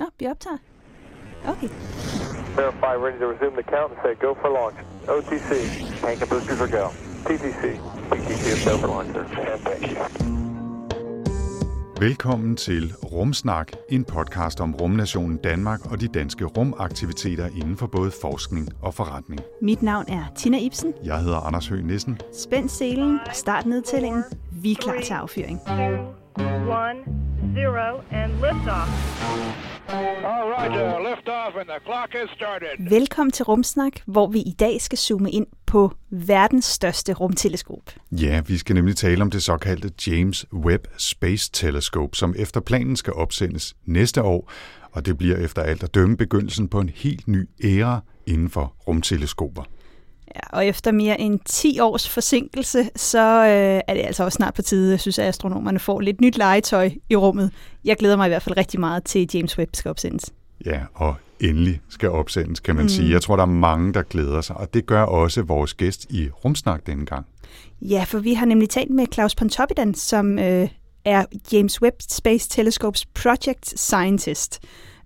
Nå, vi optager. Okay. Verify, ready to resume the count and say go for launch. OTC, tank and boosters are go. TTC, PTC is go for launch. And thank you. Velkommen til Rumsnak, en podcast om rumnationen Danmark og de danske rumaktiviteter inden for både forskning og forretning. Mit navn er Tina Ibsen. Jeg hedder Anders Høgh Nissen. Spænd selen og start nedtællingen. Vi er klar til affyring. One, zero, and liftoff. All right, uh, lift off and the clock has started. Velkommen til Rumsnak, hvor vi i dag skal zoome ind på verdens største rumteleskop. Ja, vi skal nemlig tale om det såkaldte James Webb Space Telescope, som efter planen skal opsendes næste år, og det bliver efter alt at dømme begyndelsen på en helt ny æra inden for rumteleskoper. Ja, og efter mere end 10 års forsinkelse, så øh, er det altså også snart på tide, jeg synes, at astronomerne får lidt nyt legetøj i rummet. Jeg glæder mig i hvert fald rigtig meget til, at James Webb skal opsendes. Ja, og endelig skal opsendes, kan man mm. sige. Jeg tror, der er mange, der glæder sig, og det gør også vores gæst i Rumsnak denne gang. Ja, for vi har nemlig talt med Claus Pontoppidan, som øh, er James Webb Space Telescopes Project Scientist.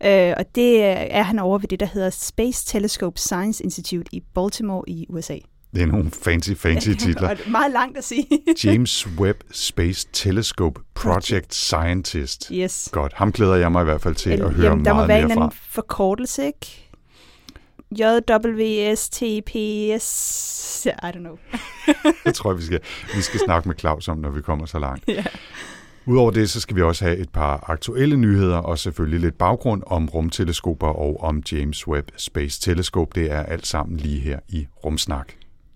Øh, og det er han over ved det, der hedder Space Telescope Science Institute i Baltimore i USA. Det er nogle fancy, fancy titler. Og det er meget langt at sige. James Webb Space Telescope Project Scientist. Yes. Godt, ham glæder jeg mig i hvert fald til Eller, at høre jamen, der må meget være en mere anden fra. forkortelse, ikke? JWSTPS... I don't know. Jeg tror, vi skal, vi skal snakke med Claus om, når vi kommer så langt. ja. Udover det, så skal vi også have et par aktuelle nyheder, og selvfølgelig lidt baggrund om rumteleskoper og om James Webb Space Telescope. Det er alt sammen lige her i Rumsnak.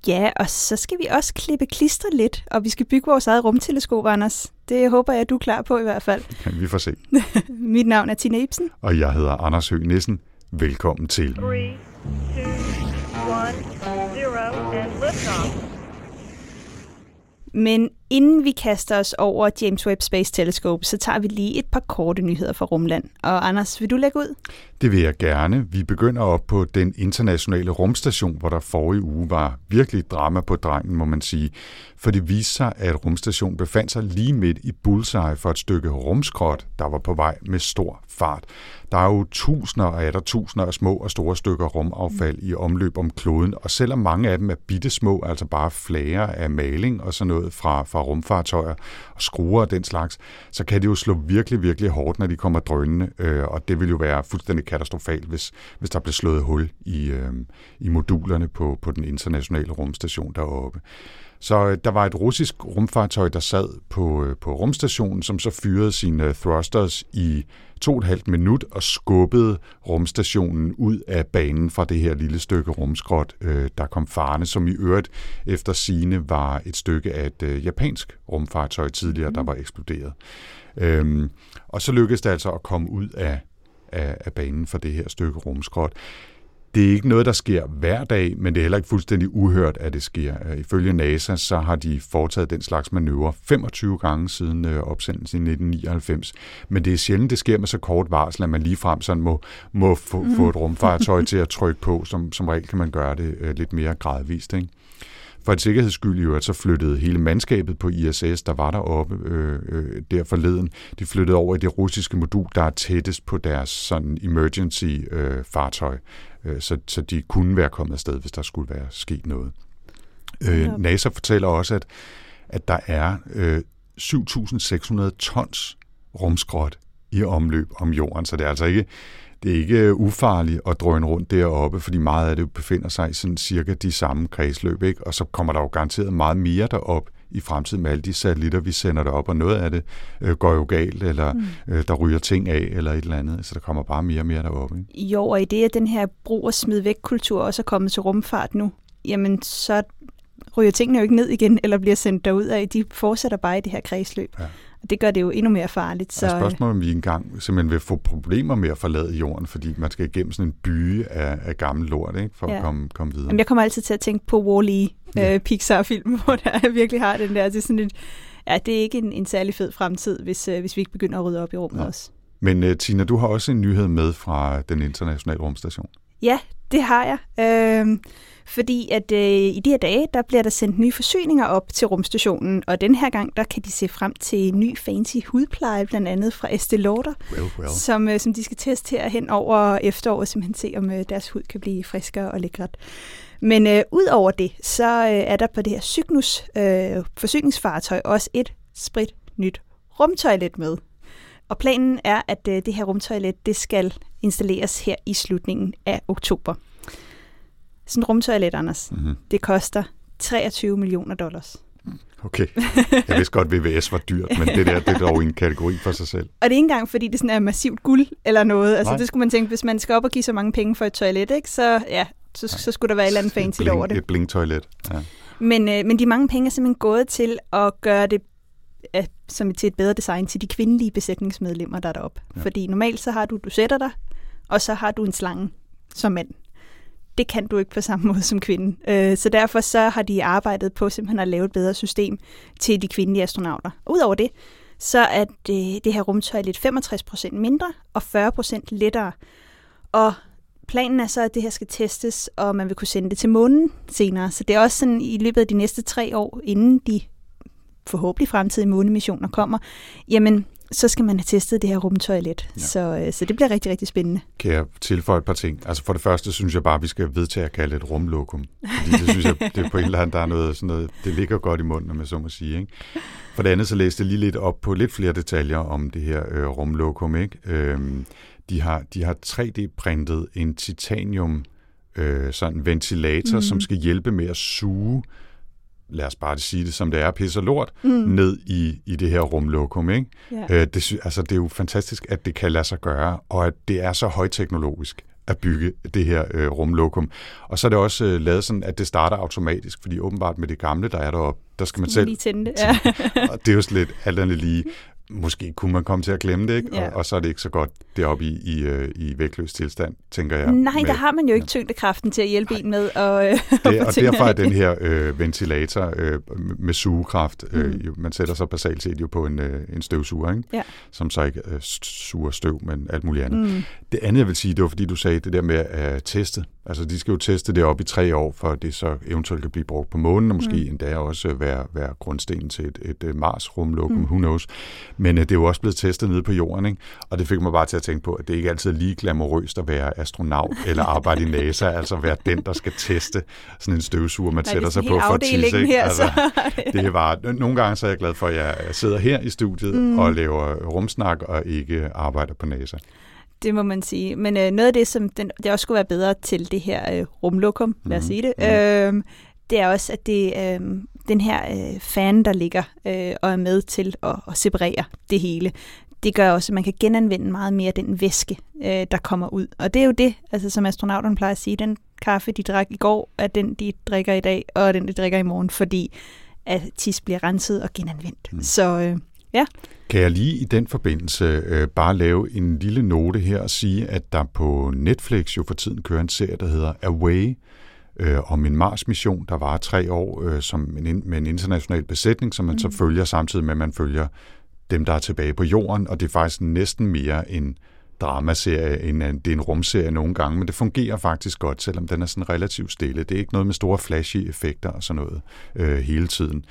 ja, og så skal vi også klippe klister lidt, og vi skal bygge vores eget rumteleskop, Anders. Det håber jeg, du er klar på i hvert fald. Vi får se. Mit navn er Tina Ibsen. Og jeg hedder Anders Høgh Nissen. Velkommen til. Three, two, one, zero, and liftoff. Men inden vi kaster os over James Webb Space Telescope, så tager vi lige et par korte nyheder fra Rumland. Og Anders, vil du lægge ud? Det vil jeg gerne. Vi begynder op på den internationale rumstation, hvor der forrige uge var virkelig drama på drengen, må man sige. For det viste sig, at rumstationen befandt sig lige midt i bullseye for et stykke rumskrot, der var på vej med stor fart. Der er jo tusinder og er der tusinder af små og store stykker rumaffald i omløb om kloden, og selvom mange af dem er bitte små, altså bare flager af maling og sådan noget fra, fra rumfartøjer og skruer og den slags, så kan det jo slå virkelig, virkelig hårdt, når de kommer drønende, øh, og det vil jo være fuldstændig katastrofalt, hvis, hvis der bliver slået hul i, øh, i modulerne på, på den internationale rumstation deroppe. Så øh, der var et russisk rumfartøj, der sad på, øh, på rumstationen, som så fyrede sine thrusters i to og et halvt minut og skubbede rumstationen ud af banen fra det her lille stykke rumskrot, øh, der kom farne, som i øvrigt efter sine var et stykke af et øh, japansk rumfartøj tidligere, der var eksploderet. Øhm, og så lykkedes det altså at komme ud af, af, af banen for det her stykke rumskrot. Det er ikke noget, der sker hver dag, men det er heller ikke fuldstændig uhørt, at det sker. Øh, Ifølge NASA så har de foretaget den slags manøvre 25 gange siden øh, opsendelsen i 1999. Men det er sjældent, det sker med så kort varsel, at man ligefrem sådan må, må få, mm. få et rumfartøj til at trykke på. Som, som regel kan man gøre det øh, lidt mere gradvist. Ikke? For et sikkerheds skyld jo, at så flyttede hele mandskabet på ISS, der var deroppe øh, øh, der forleden, de flyttede over i det russiske modul, der er tættest på deres sådan emergency øh, fartøj, øh, så, så de kunne være kommet afsted, hvis der skulle være sket noget. Øh, NASA fortæller også, at, at der er øh, 7.600 tons rumskrot i omløb om jorden, så det er altså ikke det er ikke ufarligt at drøne rundt deroppe, fordi meget af det befinder sig i sådan cirka de samme kredsløb, ikke? og så kommer der jo garanteret meget mere derop i fremtiden med alle de satellitter, vi sender derop, og noget af det øh, går jo galt, eller mm. øh, der ryger ting af, eller et eller andet, så der kommer bare mere og mere derop. Ikke? Jo, og i det, at den her brug og smid væk kultur også er kommet til rumfart nu, jamen så ryger tingene jo ikke ned igen, eller bliver sendt derud af. De fortsætter bare i det her kredsløb. Ja. Det gør det jo endnu mere farligt. Så... Og spørgsmålet om vi engang simpelthen vil få problemer med at forlade jorden, fordi man skal igennem sådan en by af, af gammel lort, ikke, for ja. at komme, komme videre. Jamen, jeg kommer altid til at tænke på Wall-E, ja. øh, Pixar-film, hvor der virkelig har den der, det er sådan et, ja, det er ikke en, en særlig fed fremtid, hvis, øh, hvis vi ikke begynder at rydde op i rummet ja. også. Men uh, Tina, du har også en nyhed med fra den internationale rumstation. Ja, Det har jeg. Øh, fordi at øh, i de her dage, der bliver der sendt nye forsyninger op til rumstationen, og den her gang, der kan de se frem til ny fancy hudpleje, blandt andet fra Estée Lauder, Well, well. som, øh, som de skal teste her hen over efteråret, simpelthen se, om øh, deres hud kan blive friskere og lækret. Men øh, ud over det, så øh, er der på det her Cygnus øh, forsyningsfartøj også et sprit nyt rumtoilet med. Og planen er, at øh, det her rumtoilet, det skal installeres her i slutningen af oktober. Sådan et rumtoilet, Anders, Mhm. det koster 23 millioner dollars. Okay. Jeg vidste godt, VVS var dyrt, men det der det er dog en kategori for sig selv. Og det er ikke engang, fordi det sådan er massivt guld eller noget. Altså, Nej. det skulle man tænke, hvis man skal op og give så mange penge for et toilet, ikke, så, ja, så, så skulle der være et eller andet fancy over det. Et blingtoilet. Ja. Men, øh, men de mange penge er simpelthen gået til at gøre det som til et bedre design til de kvindelige besætningsmedlemmer, der er deroppe. Ja. Fordi normalt så har du, du sætter dig, og så har du en slange som mand. Det kan du ikke på samme måde som kvinde. Øh, så derfor så har de arbejdet på simpelthen at lave et bedre system til de kvindelige astronauter. Udover det, så er det, det her rumtoilet 65% mindre og 40% lettere. Og planen er så, at det her skal testes, og man vil kunne sende det til månen senere. Så det er også sådan i løbet af de næste tre år, inden de forhåbentlig fremtidige månemissioner kommer, jamen, så skal man have testet det her rumtoilet. Ja. Så, øh, så det bliver rigtig, rigtig spændende. Kan jeg tilføje et par ting? Altså for det første synes jeg bare, at vi skal vedtage at kalde det et rumlokum. Fordi det synes jeg, det er på en eller anden, der er noget, sådan noget, det ligger godt i munden, om jeg så må sige. Ikke? For det andet så læste jeg lige lidt op på lidt flere detaljer om det her øh, rumlokum. Ikke? Øhm, de, har, de har 3D-printet en titanium øh, sådan ventilator, mm. Som skal hjælpe med at suge lad os bare sige det som det er, pisse og lort, Mm. ned i, i det her rumlokum. Ikke? Ja. Øh, det, altså, det er jo fantastisk, at det kan lade sig gøre, og at det er så højteknologisk at bygge det her øh, rumlokum. Og så er det også øh, lavet sådan, at det starter automatisk, fordi åbenbart med det gamle, der er deroppe, der skal man selv... lige tænde det. Ja. og det er jo slet alt andet lige... Måske kunne man komme til at glemme det, ikke? Ja. Og, og så er det ikke så godt deroppe i, i, øh, i vægtløs tilstand, tænker jeg. Nej, med- der har man jo ikke tyngdekraften til at hjælpe en med. Og, øh, det, få og tingene derfor er den her øh, ventilator øh, med sugekraft, øh, Mm. jo, man sætter sig basalt set jo på en, øh, en støvsuger, ikke? Ja. som så ikke øh, suger støv, men alt muligt andet. Mm. Det andet, jeg vil sige, det var fordi, du sagde det der med at uh, teste. Altså, de skal jo teste det op i tre år, for det så eventuelt kan blive brugt på månen, og måske Mm. endda også øh, være, være grundstenen til et, et, Mars-rumlokum, mm. who knows. Men uh, det er jo også blevet testet nede på jorden, ikke? og det fik mig bare til at tænke på, at det ikke altid er lige glamourøst at være astronaut eller arbejde i NASA, altså være den, der skal teste sådan en støvsuger, man Nej, sætter er sig på for at tisse. ikke? her, Altså, så det var, nogle gange så er jeg glad for, at jeg sidder her i studiet Mm. mm. og laver rumsnak og ikke arbejder på NASA. Det må man sige. Men øh, noget af det, som den, det også skulle være bedre til det her øh, rumlokum, lad os Mhm. sige det, Mhm. øh, det er også, at det øh, den her øh, fan, der ligger øh, og er med til at, at separere det hele, det gør også, at man kan genanvende meget mere den væske, øh, der kommer ud. Og det er jo det, altså, som astronauterne plejer at sige, den kaffe, de drak i går, er den, de drikker i dag, og den, de drikker i morgen, fordi at tis bliver renset og genanvendt. Mm. Så øh, ja, Kan jeg lige i den forbindelse øh, bare lave en lille note her og sige, at der på Netflix jo for tiden kører en serie, der hedder Away, øh, om en Mars-mission, der var tre år øh, som en, med en international besætning, som man mm. så følger samtidig med, at man følger dem, der er tilbage på jorden, og det er faktisk næsten mere en dramaserie, end en, det er en rumserie nogle gange, men det fungerer faktisk godt, selvom den er sådan relativt stille. Det er ikke noget med store flashy effekter og sådan noget øh, hele tiden.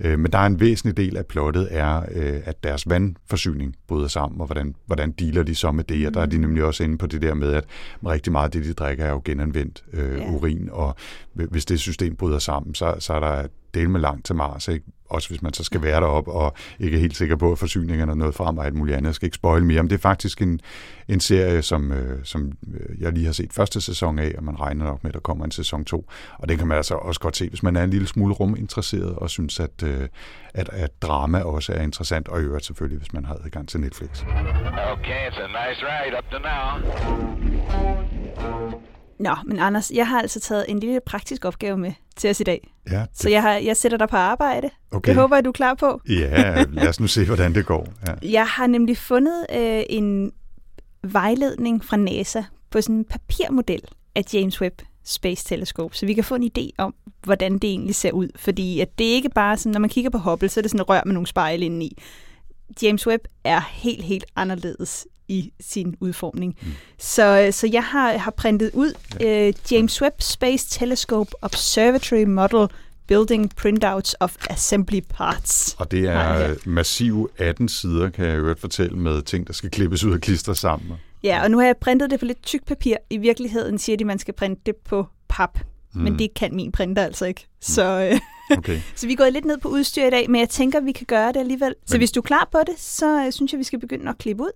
Øh, men der er en væsentlig del af plottet er, øh, at deres vandforsyning bryder sammen, og hvordan, hvordan dealer de så med det? Og der er de nemlig også inde på det der med, at rigtig meget af det, de drikker, er jo genanvendt øh, Ja. urin, og hvis det system bryder sammen, så, så er der del med langt til Mars, ikke? også hvis man så skal være derop og ikke er helt sikker på, at forsyningerne er noget frem og alt muligt andet. Jeg skal ikke spoil mere, men det er faktisk en, en serie, som, øh, som øh, jeg lige har set første sæson af, og man regner nok med, at der kommer en sæson 2. Og den kan man altså også godt se, hvis man er en lille smule ruminteresseret og synes, at, øh, at, at drama også er interessant, og i øvrigt selvfølgelig, hvis man har adgang til Netflix. Okay, it's a nice ride up to now. Nå, men Anders, jeg har altså taget en lille praktisk opgave med til os i dag. Ja, Så jeg, har, jeg sætter dig på arbejde. okay. Det håber jeg, du er klar på. Ja, lad os nu se, hvordan det går. Ja. Jeg har nemlig fundet øh, en vejledning fra NASA på sådan en papirmodel af James Webb Space Telescope, så vi kan få en idé om, hvordan det egentlig ser ud. Fordi at det er ikke bare sådan, når man kigger på Hubble, så er det sådan et rør med nogle spejle indeni. James Webb er helt, helt anderledes i sin udformning. Mm. Så, så jeg har, har printet ud ja. øh, James Webb Space Telescope Observatory Model Building Printouts of Assembly Parts. Og det er massive 18 sider, kan jeg jo fortælle, med ting, der skal klippes ud og klistre sammen. Ja, og nu har jeg printet det på lidt tyk papir. I virkeligheden siger de, at man skal printe det på pap. Mm. Men det kan min printer altså ikke. Mm. Så, øh, okay. så vi er gået lidt ned på udstyr i dag, men jeg tænker, vi kan gøre det alligevel. Men... Så hvis du er klar på det, så øh, synes jeg, vi skal begynde at klippe ud.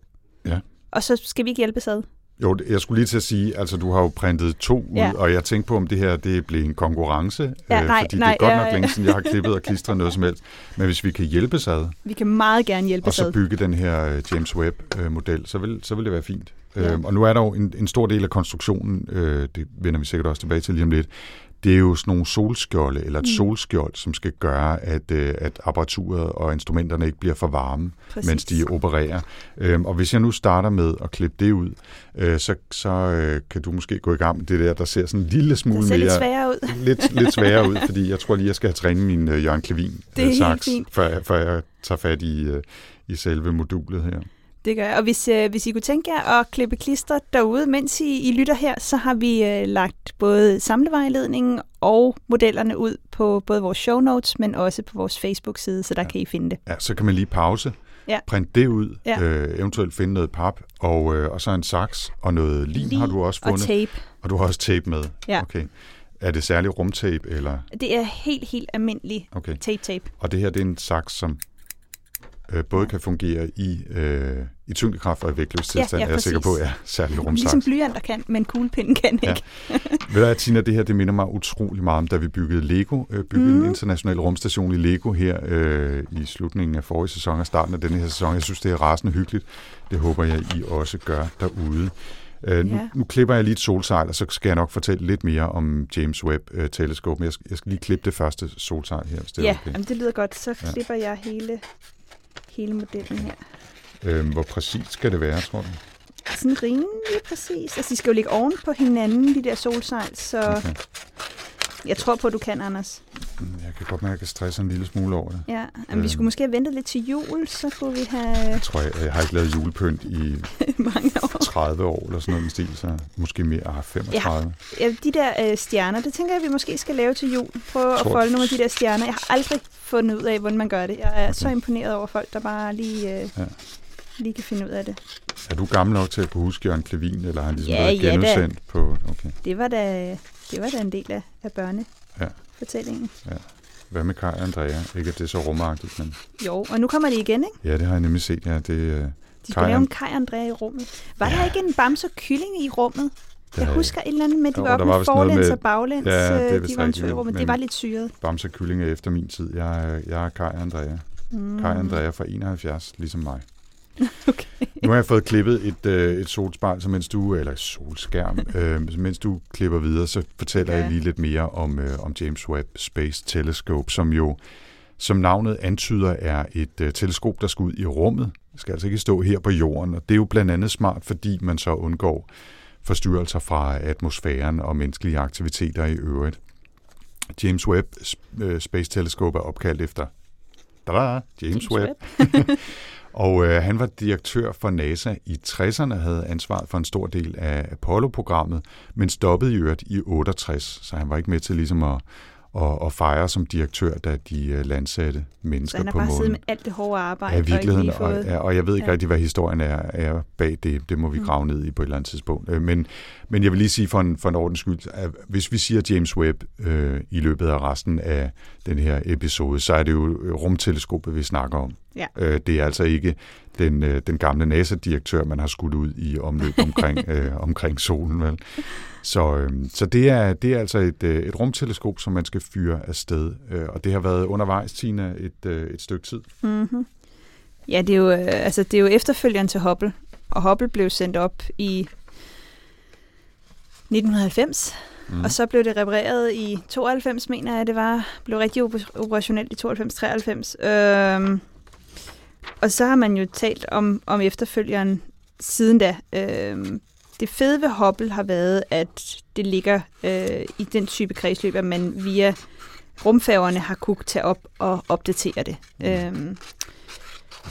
Ja. Og så skal vi ikke hjælpe ad. Jo, jeg skulle lige til at sige, altså du har jo printet to ud, ja. og jeg tænkte på, om det her det blev en konkurrence, ja, øh, nej, fordi nej, det er godt ja, nok længe siden, jeg har klippet og klistret noget som helst. Men hvis vi kan hjælpe ad, vi kan meget gerne hjælpe og så bygge den her øh, James Webb-model, så vil, så vil det være fint. Ja. Øhm, og nu er der jo en, en stor del af konstruktionen, øh, det vender vi sikkert også tilbage til lige om lidt, det er jo sådan nogle solskjolde, eller et mm. solskjold, som skal gøre, at, øh, at apparaturet og instrumenterne ikke bliver for varme, Præcis. mens de opererer. Øhm, og hvis jeg nu starter med at klippe det ud, øh, så, så øh, kan du måske gå i gang med det der, der ser sådan en lille smule det ser mere... lidt sværere ud. lidt, lidt sværere ud, fordi jeg tror lige, jeg skal have trænet min øh, Jørgen Klevin Det er øh, før, før jeg tager fat i, øh, i selve modulet her. Det gør jeg. Og hvis, øh, hvis I kunne tænke jer at klippe klister derude, mens I, I lytter her, så har vi øh, lagt både samlevejledningen og modellerne ud på både vores show notes, men også på vores Facebook-side, så der ja. kan I finde det. Ja, så kan man lige pause, Ja. print det ud, Ja. øh, eventuelt finde noget pap, og, øh, og så en saks og noget Lin har du også Og fundet. tape. Og du har også tape med? Ja. Okay. Er det særlig rumtape, eller? Det er helt, helt almindelig Okay. tape-tape. Og det her, det er en saks, som øh, både kan fungere i, øh, i tyngdekraft og i vægtløs Ja, tilstand, ja, er jeg sikker på, præcis. ja, særlig rumsaks. Ligesom blyanter kan, men kuglepinden kan Ja. ikke. Ved du hvad, Tina, det her det minder mig utrolig meget om, da vi byggede Lego, øh, byggede mm. en international rumstation i Lego her øh, i slutningen af forrige sæson og starten af denne her sæson. Jeg synes, det er rasende hyggeligt. Det håber jeg, I også gør derude. Øh, nu, Ja. nu klipper jeg lige et solsejl, og så skal jeg nok fortælle lidt mere om James Webb øh, jeg skal, jeg skal lige klippe det første solsejl her, hvis det er Ja, okay. jamen, det lyder godt. Så Ja. klipper jeg hele, hele modellen her. Øh, hvor præcis skal det være, tror du? Sådan rimelig præcis. Altså, de skal jo ligge oven på hinanden, de der solsejl, så Okay. Jeg tror på, at du kan, Anders. Mm, Jeg kan godt mærke, at jeg kan stresse en lille smule over det. Ja, vi Øhm. skulle måske have ventet lidt til jul, så kunne vi have Jeg tror, jeg, jeg har ikke lavet julepynt i mange år. 30 år eller sådan noget stil, så måske mere. Ah, 35. Ja, de der øh, stjerner, det tænker jeg, vi måske skal lave til jul. Prøve at folde nogle af de der stjerner. Jeg har aldrig fundet ud af, hvordan man gør det. Jeg er okay. så imponeret over folk, der bare lige, øh, Ja. Ja. lige kan finde ud af det. Er du gammel nok til at kunne huske Jørgen Klevin, eller har han ligesom Ja, været ja da. genudsendt på... Okay. Det var da, det var da en del af, af Ja. børnefortællingen. Hvad med Kai og Andrea? Ikke at det er så rumagtigt, men... Jo, og nu kommer de igen, ikke? Ja, det har jeg nemlig set, ja. Det, øh, De Kai skulle lave og- en Kai og Andrea i rummet. Var ja. der ikke en bamse kylling i rummet? det Jeg husker et eller andet med, at de Jo, var oppe med forlæns med- og baglæns. Ja, det øh, vist de var rigtigt, men- Det var lidt syret. Bamse Kylling er efter min tid. Jeg, er- jeg er Kai og Andrea. Mm. Kai og Andrea fra 71, ligesom mig. Okay. Nu har jeg fået klippet et, øh, et solspejl, så mens du, eller solskærm, øh, så mens du klipper videre, så fortæller Ja. jeg lige lidt mere om, øh, om James Webb Space Telescope, som jo, som navnet antyder, er et øh, teleskop, der skal ud i rummet. Det skal altså ikke stå her på jorden, og det er jo blandt andet smart, fordi man så undgår forstyrrelser fra atmosfæren og menneskelige aktiviteter i øvrigt. James Webb øh, Space Telescope er opkaldt efter da James, James Webb. Webb. Og øh, han var direktør for NASA i 60'erne, havde ansvaret for en stor del af Apollo-programmet, men stoppede i øvrigt i 68, så han var ikke med til ligesom at, at, at fejre som direktør, da de øh, landsatte Så mennesker han har på bare siddet månen. med alt det hårde arbejde. Ja, i og virkeligheden, og, fået... ja, og jeg ved ikke Ja. rigtig, hvad historien er, er bag det. Det må vi Mm. grave ned i på et eller andet tidspunkt. Øh, Men, men jeg vil lige sige for en, for en ordens skyld, at hvis vi siger James Webb øh, i løbet af resten af den her episode, så er det jo rumteleskopet, vi snakker om. Ja. Øh, det er altså ikke den, øh, den gamle NASA-direktør, man har skudt ud i omløb omkring, øh, omkring solen. Vel? Så, øh, så det, er, det er altså et, øh, et rumteleskop, som man skal fyre afsted. Øh, og det har været undervejs, Tina, et, øh, et stykke tid. Mm-hmm. Ja, det er, jo, øh, altså, det er jo efterfølgeren til Hubble, og Hubble blev sendt op i 1990, Mm. og så blev det repareret i 92, mener jeg, det var. Blev rigtig oper- operationelt i 92-93. Øhm, og så har man jo talt om, om efterfølgeren siden da. Øhm, det fede ved Hubble har været, at det ligger øh, i den type kredsløb, at man via rumfærgerne har kunne tage op og opdatere det. Mm. Øhm,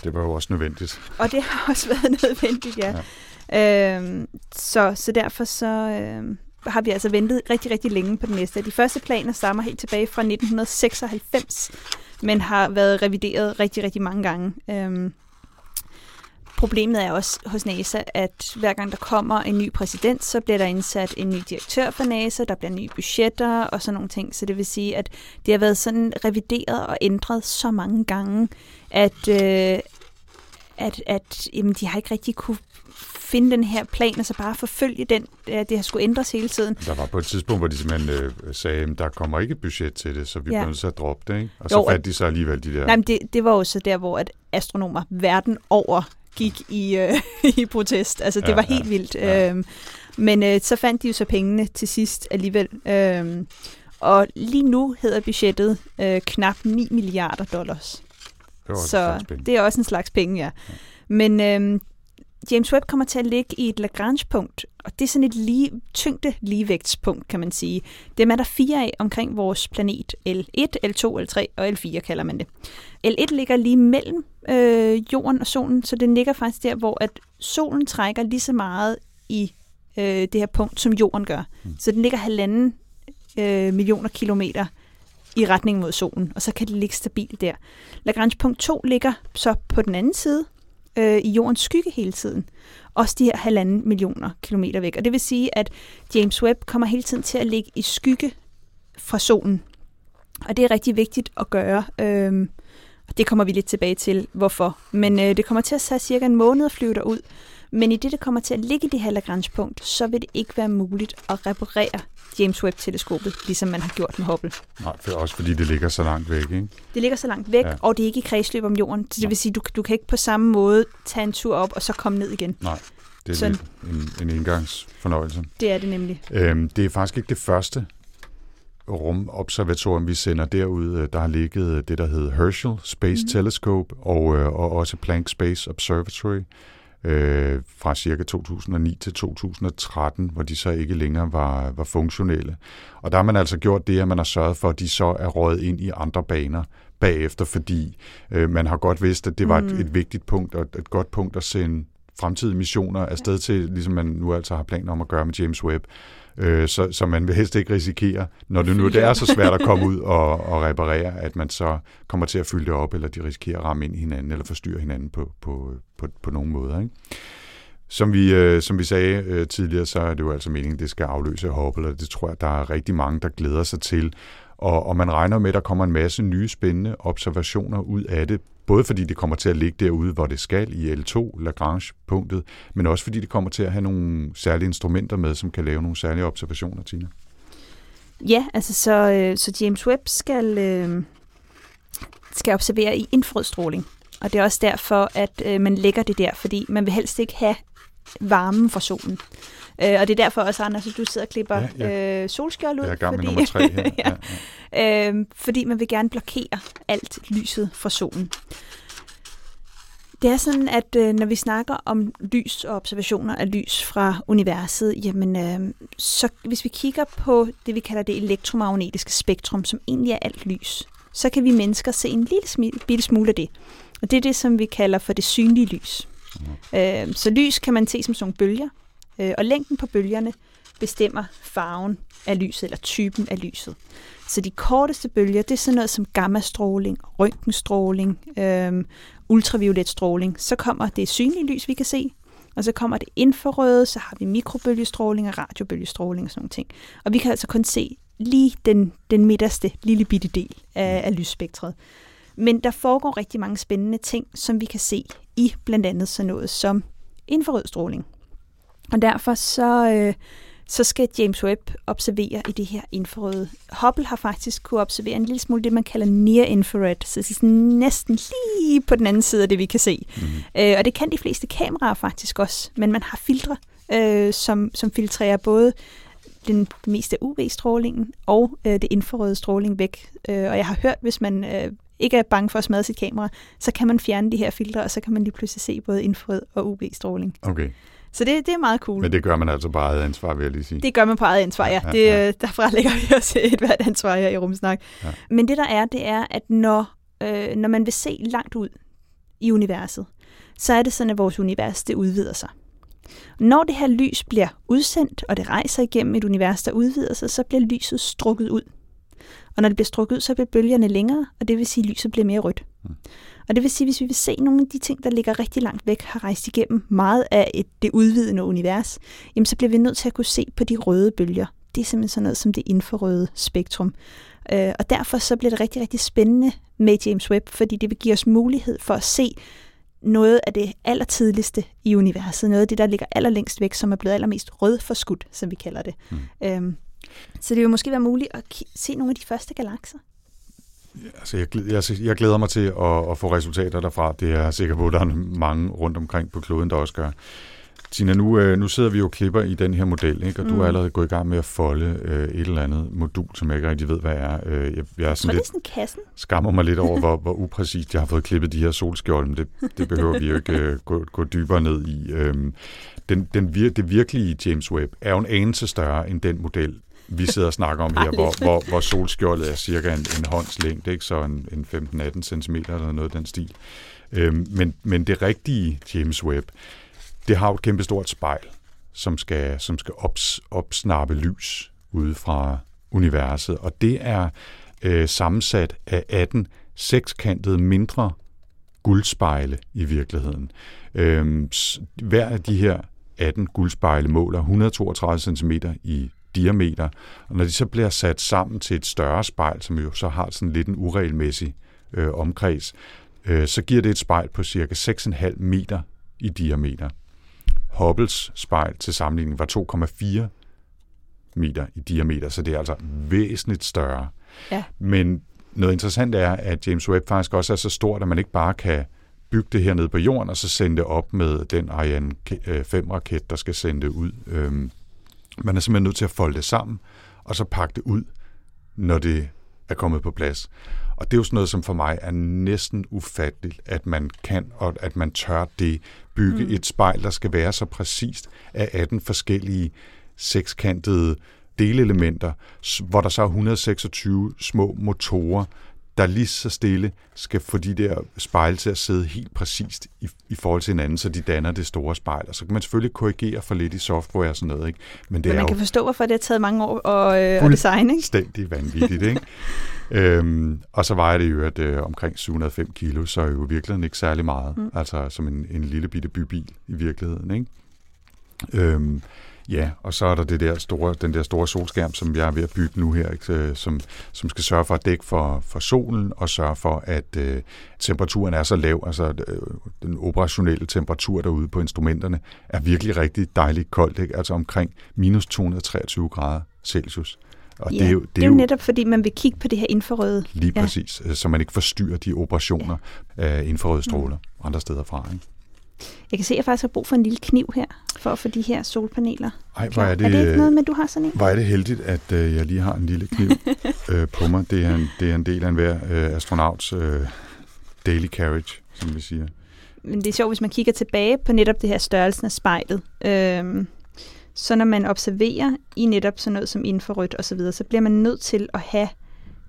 Det var jo også nødvendigt. Og det har også været nødvendigt, ja. ja. Øhm, så, så derfor så øhm, har vi altså ventet rigtig, rigtig længe på den næste. De første planer stammer helt tilbage fra 1996, men har været revideret rigtig, rigtig mange gange. Øhm, Problemet er også hos NASA, at hver gang der kommer en ny præsident, så bliver der indsat en ny direktør for NASA, der bliver nye budgetter og sådan nogle ting. Så det vil sige, at det har været sådan revideret og ændret så mange gange, at, øh, at, at jamen, de har ikke rigtig kunne finde den her plan, og så bare forfølge den. Det har skulle ændres hele tiden. Der var på et tidspunkt, hvor de simpelthen øh, sagde, at der kommer ikke et budget til det, så vi ja. bliver nødt til at droppe det. Ikke? Og så jo, fandt de så alligevel de der... Nej, men det, det var jo så der, hvor at astronomer verden over gik i, øh, i protest. Altså, det ja, var helt ja, vildt. Ja. Øhm, men øh, så fandt de jo så pengene til sidst alligevel. Øhm, og lige nu hedder budgettet øh, knap 9 milliarder dollars. Det så det er også en slags penge, ja. ja. Men øh, James Webb kommer til at ligge i et Lagrange-punkt, og det er sådan et lige, tyngde ligevægtspunkt, kan man sige. Det er der fire af omkring vores planet. L1, L2, L3 og L4 kalder man det. L1 ligger lige mellem øh, jorden og solen, så den ligger faktisk der, hvor at solen trækker lige så meget i øh, det her punkt, som jorden gør. Mm. Så den ligger halvanden øh, millioner kilometer i retning mod solen, og så kan det ligge stabilt der. Lagrange punkt 2 ligger så på den anden side, øh, i jordens skygge hele tiden. Også de her halvanden millioner kilometer væk. Og det vil sige, at James Webb kommer hele tiden til at ligge i skygge fra solen. Og det er rigtig vigtigt at gøre. Øh, og det kommer vi lidt tilbage til, hvorfor. Men øh, det kommer til at tage cirka en måned at flyve derud. Men i det, det kommer til at ligge i det her Lagrange-punkt, så vil det ikke være muligt at reparere James Webb-teleskopet, ligesom man har gjort med Hubble. Nej, for også fordi det ligger så langt væk, ikke? Det ligger så langt væk, ja. og det er ikke i kredsløb om jorden. Så det vil sige, du, du kan ikke på samme måde tage en tur op og så komme ned igen. Nej, det er så, en, en indgangsfornøjelse. Det er det nemlig. Øhm, det er faktisk ikke det første rumobservatorium, vi sender derud. Der har ligget det, der hedder Herschel Space mm. Telescope og, øh, og også Planck Space Observatory øh, fra cirka 2009 til 2013, hvor de så ikke længere var, var funktionelle. Og der har man altså gjort det, at man har sørget for, at de så er røget ind i andre baner bagefter, fordi øh, man har godt vidst, at det var mm. et, et vigtigt punkt og et, et godt punkt at sende fremtidige missioner afsted til, ligesom man nu altså har planer om at gøre med James Webb. Øh, så, så man vil helst ikke risikere, når det nu det er så svært at komme ud og, og reparere, at man så kommer til at fylde det op, eller de risikerer at ramme ind i hinanden, eller forstyrre hinanden på, på, på, på nogen måder. Ikke? Som vi, øh, som vi sagde øh, tidligere, så er det jo altså meningen, at det skal afløse Hubble, og det tror jeg, der er rigtig mange, der glæder sig til. Og, og man regner med, at der kommer en masse nye spændende observationer ud af det, både fordi det kommer til at ligge derude, hvor det skal, i L2, Lagrange-punktet, men også fordi det kommer til at have nogle særlige instrumenter med, som kan lave nogle særlige observationer, Tina. Ja, altså så, øh, så James Webb skal, øh, skal observere i infrarød stråling. Og det er også derfor, at øh, man lægger det der, fordi man vil helst ikke have varmen fra solen. Øh, og det er derfor også, Anders, at du sidder og klipper ja, ja. Øh, solskjold ud. Jeg er gang med fordi, nummer tre her. ja. Ja, øh, fordi man vil gerne blokere alt lyset fra solen. Det er sådan, at øh, når vi snakker om lys og observationer af lys fra universet, jamen, øh, så hvis vi kigger på det, vi kalder det elektromagnetiske spektrum, som egentlig er alt lys, så kan vi mennesker se en lille smule, smule af det. Og det er det, som vi kalder for det synlige lys. Mm. Øh, så lys kan man se som sådan nogle bølger, Øh, og længden på bølgerne bestemmer farven af lyset, eller typen af lyset. Så de korteste bølger, det er sådan noget som gammastråling, røntgenstråling, øh, ultraviolet stråling. Så kommer det synlige lys, vi kan se, og så kommer det infrarøde, så har vi mikrobølgestråling og radiobølgestråling og sådan nogle ting. Og vi kan altså kun se lige den, den midterste lille bitte del af, af lysspektret. Men der foregår rigtig mange spændende ting, som vi kan se i blandt andet sådan noget som infrarød stråling. Og derfor så, øh, så skal James Webb observere i det her infrarøde. Hubble har faktisk kunne observere en lille smule det, man kalder near infrared, så det er sådan næsten lige på den anden side af det, vi kan se. Mm. Øh, og det kan de fleste kameraer faktisk også, men man har filtre, øh, som, som filtrerer både den meste UV-strålingen og øh, det infrarøde stråling væk. Øh, og jeg har hørt, hvis man øh, ikke er bange for at smadre sit kamera, så kan man fjerne de her filtre, og så kan man lige pludselig se både infrarød og UV-stråling. Okay. Så det, det er meget cool. Men det gør man altså på eget ansvar, vil jeg lige sige. Det gør man på eget ansvar, ja. ja, det, ja. Øh, derfra lægger vi også et hvert ansvar her i Rumsnak. Ja. Men det der er, det er, at når, øh, når man vil se langt ud i universet, så er det sådan, at vores univers det udvider sig. Når det her lys bliver udsendt, og det rejser igennem et univers, der udvider sig, så bliver lyset strukket ud. Og når det bliver strukket ud, så bliver bølgerne længere, og det vil sige, at lyset bliver mere rødt. Mm. Og det vil sige, at hvis vi vil se nogle af de ting, der ligger rigtig langt væk, har rejst igennem meget af et, det udvidende univers, jamen så bliver vi nødt til at kunne se på de røde bølger. Det er simpelthen sådan noget som det infrarøde spektrum. Øh, og derfor så bliver det rigtig, rigtig spændende med James Webb, fordi det vil give os mulighed for at se noget af det allertidligste i universet, noget af det, der ligger allerlængst væk, som er blevet allermest rødforskudt, som vi kalder det. Mm. Øhm, så det vil måske være muligt at se nogle af de første galakser. Altså, jeg, jeg, jeg glæder mig til at, at få resultater derfra. Det er jeg sikker på, at der er mange rundt omkring på kloden, der også gør. Tina, nu, øh, nu sidder vi jo og klipper i den her model, ikke? og mm. du er mm. allerede gået i gang med at folde øh, et eller andet modul, som jeg ikke rigtig ved, hvad er. Øh, jeg, jeg er sådan lidt, det er sådan kassen. skammer mig lidt over, hvor, hvor upræcist jeg har fået klippet de her solskjold, men det, det behøver vi jo ikke øh, gå, gå dybere ned i. Øh, den, den vir, det virkelige James Webb er jo en anelse større end den model, vi sidder og snakker om her, hvor, hvor, hvor solskjoldet er cirka en, en hånds længde, ikke? så en, en 15-18 cm eller noget af den stil. Øhm, men, men det rigtige James Webb, det har jo et kæmpestort spejl, som skal, som skal ops, opsnappe lys ude fra universet, og det er øh, sammensat af 18 sekskantede mindre guldspejle i virkeligheden. Øhm, hver af de her 18 guldspejle måler 132 cm i diameter, og når de så bliver sat sammen til et større spejl, som jo så har sådan lidt en uregelmæssig øh, omkreds, øh, så giver det et spejl på cirka 6,5 meter i diameter. Hubbles spejl til sammenligning var 2,4 meter i diameter, så det er altså væsentligt større. Ja. Men noget interessant er, at James Webb faktisk også er så stort, at man ikke bare kan bygge det her ned på jorden, og så sende det op med den Ariane 5-raket, øh, der skal sende det ud. Øhm, man er simpelthen nødt til at folde det sammen, og så pakke det ud, når det er kommet på plads. Og det er jo sådan noget, som for mig er næsten ufatteligt, at man kan, og at man tør det, bygge mm. et spejl, der skal være så præcist af 18 forskellige sekskantede delelementer, hvor der så er 126 små motorer, der lige så stille skal få de der spejle til at sidde helt præcist i, i forhold til hinanden, så de danner det store spejl. Og så kan man selvfølgelig korrigere for lidt i software og sådan noget. Ikke? Men, det Men man er kan jo forstå, hvorfor det har taget mange år at, øh, at designe. Fuldstændig vanvittigt. ikke? øhm, og så vejer det jo at, øh, omkring 705 kilo, så er jo virkelig ikke særlig meget. Mm. Altså som en, en lille bitte bybil i virkeligheden. Ikke? Øhm, Ja, og så er der det der store, den der store solskærm, som jeg er ved at bygge nu her, ikke? Øh, som, som skal sørge for at dække for, for solen og sørge for, at øh, temperaturen er så lav, altså øh, den operationelle temperatur derude på instrumenterne er virkelig rigtig dejligt koldt, ikke? altså omkring minus 223 grader Celsius. Og ja, det, er jo, det, det er jo netop, fordi man vil kigge på det her infrarøde. Lige ja. præcis, så man ikke forstyrrer de operationer ja. af infrarøde stråler mm. andre steder fra. Ikke? Jeg kan se, at jeg faktisk har brug for en lille kniv her, for at få de her solpaneler Ej, hvor er det, er det ikke noget med, at du har sådan en? Hvor er det heldigt, at øh, jeg lige har en lille kniv øh, på mig. Det er, en, det er en del af enhver øh, astronauts øh, daily carriage, som vi siger. Men det er sjovt, hvis man kigger tilbage på netop det her størrelsen af spejlet. Øh, så når man observerer i netop sådan noget som infrarødt osv., så, videre, så bliver man nødt til at have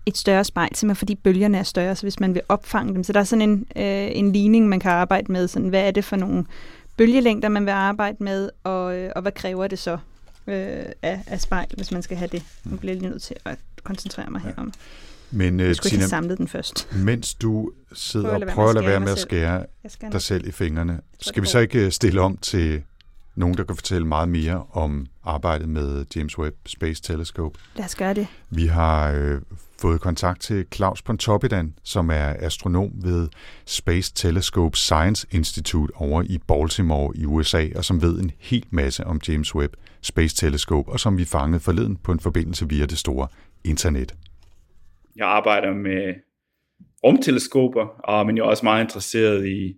et større spejl, simpelthen fordi bølgerne er større, så hvis man vil opfange dem. Så der er sådan en, øh, en ligning, man kan arbejde med. Sådan, hvad er det for nogle bølgelængder, man vil arbejde med, og, øh, og hvad kræver det så øh, af, af spejl, hvis man skal have det? Nu bliver jeg lige nødt til at koncentrere mig ja. her om. Men uh, jeg skulle Tina, have samlet den først. Mens du sidder og prøver at lade være med at skære dig selv i fingrene, skal vi så ikke øh, stille om til nogen, der kan fortælle meget mere om arbejdet med James Webb Space Telescope. Lad os gøre det. Vi har øh, fået kontakt til Claus Pontoppidan, som er astronom ved Space Telescope Science Institute over i Baltimore i USA, og som ved en hel masse om James Webb Space Telescope, og som vi fangede forleden på en forbindelse via det store internet. Jeg arbejder med rumteleskoper, og men jeg er også meget interesseret i,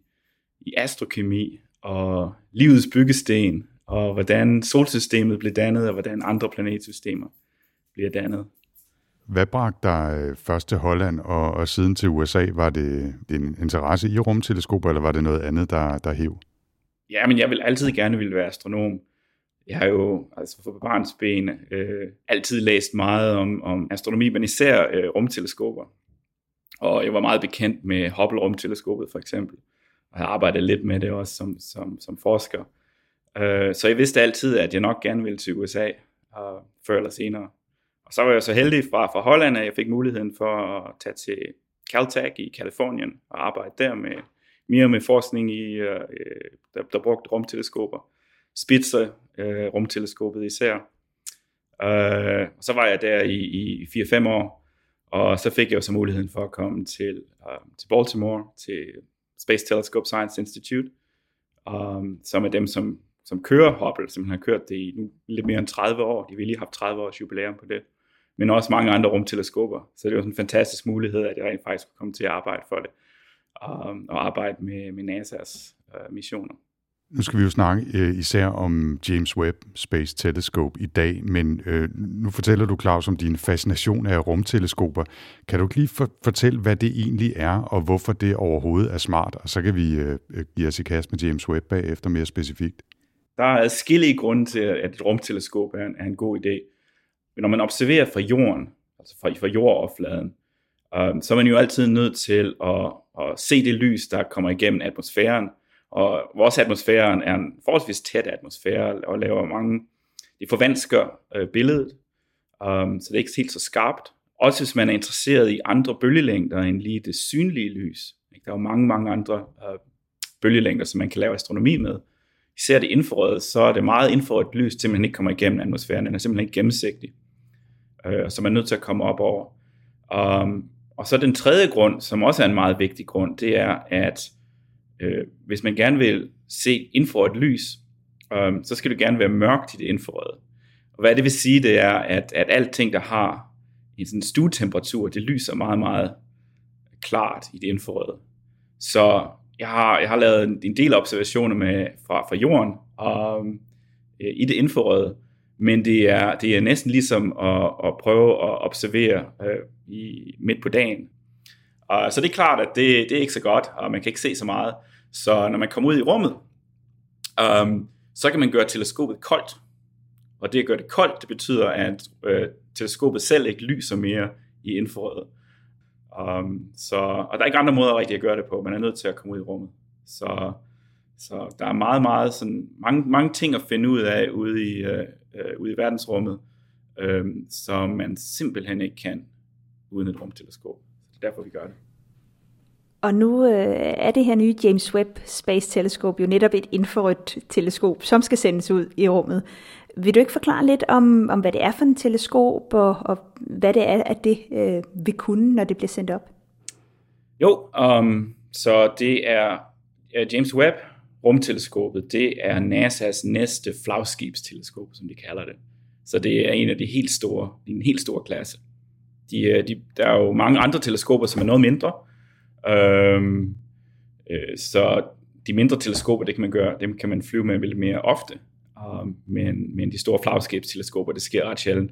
i astrokemi og livets byggesten, og hvordan solsystemet blev dannet, og hvordan andre planetsystemer bliver dannet. Hvad bragte dig øh, først til Holland og, og siden til USA? Var det din interesse i rumteleskoper, eller var det noget andet, der, der hæv? Ja, men jeg vil altid gerne ville være astronom. Jeg har jo altså for barnsben øh, altid læst meget om, om astronomi, men især øh, rumteleskoper. Og jeg var meget bekendt med Hubble-rumteleskopet for eksempel og jeg arbejdede lidt med det også som, som, som forsker. Øh, så jeg vidste altid, at jeg nok gerne ville til USA, og før eller senere. Og så var jeg så heldig fra, fra Holland, at jeg fik muligheden for at tage til Caltech i Kalifornien og arbejde der med mere med forskning i, øh, øh, der, der brugte rumteleskoper. Spitzer øh, rumteleskopet især. Øh, og så var jeg der i, i 4-5 år, og så fik jeg så muligheden for at komme til, øh, til Baltimore, til Space Telescope Science Institute, um, som er dem, som, som kører Hubble, som har kørt det i nu lidt mere end 30 år. De vil lige have 30 års jubilæum på det. Men også mange andre rumteleskoper. Så det var sådan en fantastisk mulighed, at jeg rent faktisk kunne komme til at arbejde for det. Um, og arbejde med, med NASA's uh, missioner. Nu skal vi jo snakke øh, især om James Webb Space Telescope i dag, men øh, nu fortæller du, Claus, om din fascination af rumteleskoper. Kan du ikke lige for, fortælle, hvad det egentlig er, og hvorfor det overhovedet er smart? Og så kan vi øh, øh give os i kast med James Webb bagefter mere specifikt. Der er adskillige grunde til, at et rumteleskop er en, er en god idé. Men når man observerer fra jorden, altså fra, fra jordoverfladen, øh, så er man jo altid nødt til at, at se det lys, der kommer igennem atmosfæren, og vores atmosfære er en forholdsvis tæt atmosfære, og laver mange, det forvansker øh, billedet, um, så det er ikke helt så skarpt. Også hvis man er interesseret i andre bølgelængder end lige det synlige lys. Ikke? Der er jo mange, mange andre øh, bølgelængder, som man kan lave astronomi med. Især det infrarøde, så er det meget infrarødt lys, til man ikke kommer igennem atmosfæren. Den er simpelthen ikke gennemsigtig. Øh, så man er nødt til at komme op over. Um, og så den tredje grund, som også er en meget vigtig grund, det er, at øh, hvis man gerne vil se infrarødt lys, øh, så skal det gerne være mørkt i det infrarøde. Og hvad det vil sige, det er, at, at alting, der har en sådan stuetemperatur, det lyser meget, meget klart i det infrarøde. Så jeg har, jeg har lavet en, en del observationer med, fra, fra jorden og, øh, i det infrarøde, men det er, det er næsten ligesom at, at prøve at observere øh, i, midt på dagen. Og, så det er klart, at det, det er ikke så godt, og man kan ikke se så meget. Så når man kommer ud i rummet, um, så kan man gøre teleskopet koldt. Og det at gøre det koldt, det betyder, at øh, teleskopet selv ikke lyser mere i infrarødet. Um, øhm, så, og der er ikke andre måder rigtig at gøre det på. Man er nødt til at komme ud i rummet. Så, så der er meget, meget sådan, mange, mange ting at finde ud af ude i, øh, øh ude i verdensrummet, øh, som man simpelthen ikke kan uden et rumteleskop. Det er derfor, vi gør det. Og nu øh, er det her nye James Webb Space Telescope jo netop et infrarødt teleskop, som skal sendes ud i rummet. Vil du ikke forklare lidt om, om hvad det er for en teleskop, og, og hvad det er, at det øh, vil kunne, når det bliver sendt op? Jo, um, så det er James Webb rumteleskopet, det er NASA's næste flagskibsteleskop, som de kalder det. Så det er en af de helt store, en helt store klasse. De, øh, de, der er jo mange andre teleskoper, som er noget mindre. Øhm, øh, så de mindre teleskoper, det kan man gøre, dem kan man flyve med lidt mere ofte. Um, men, men de store flagskibsteleskoper, det sker ret sjældent.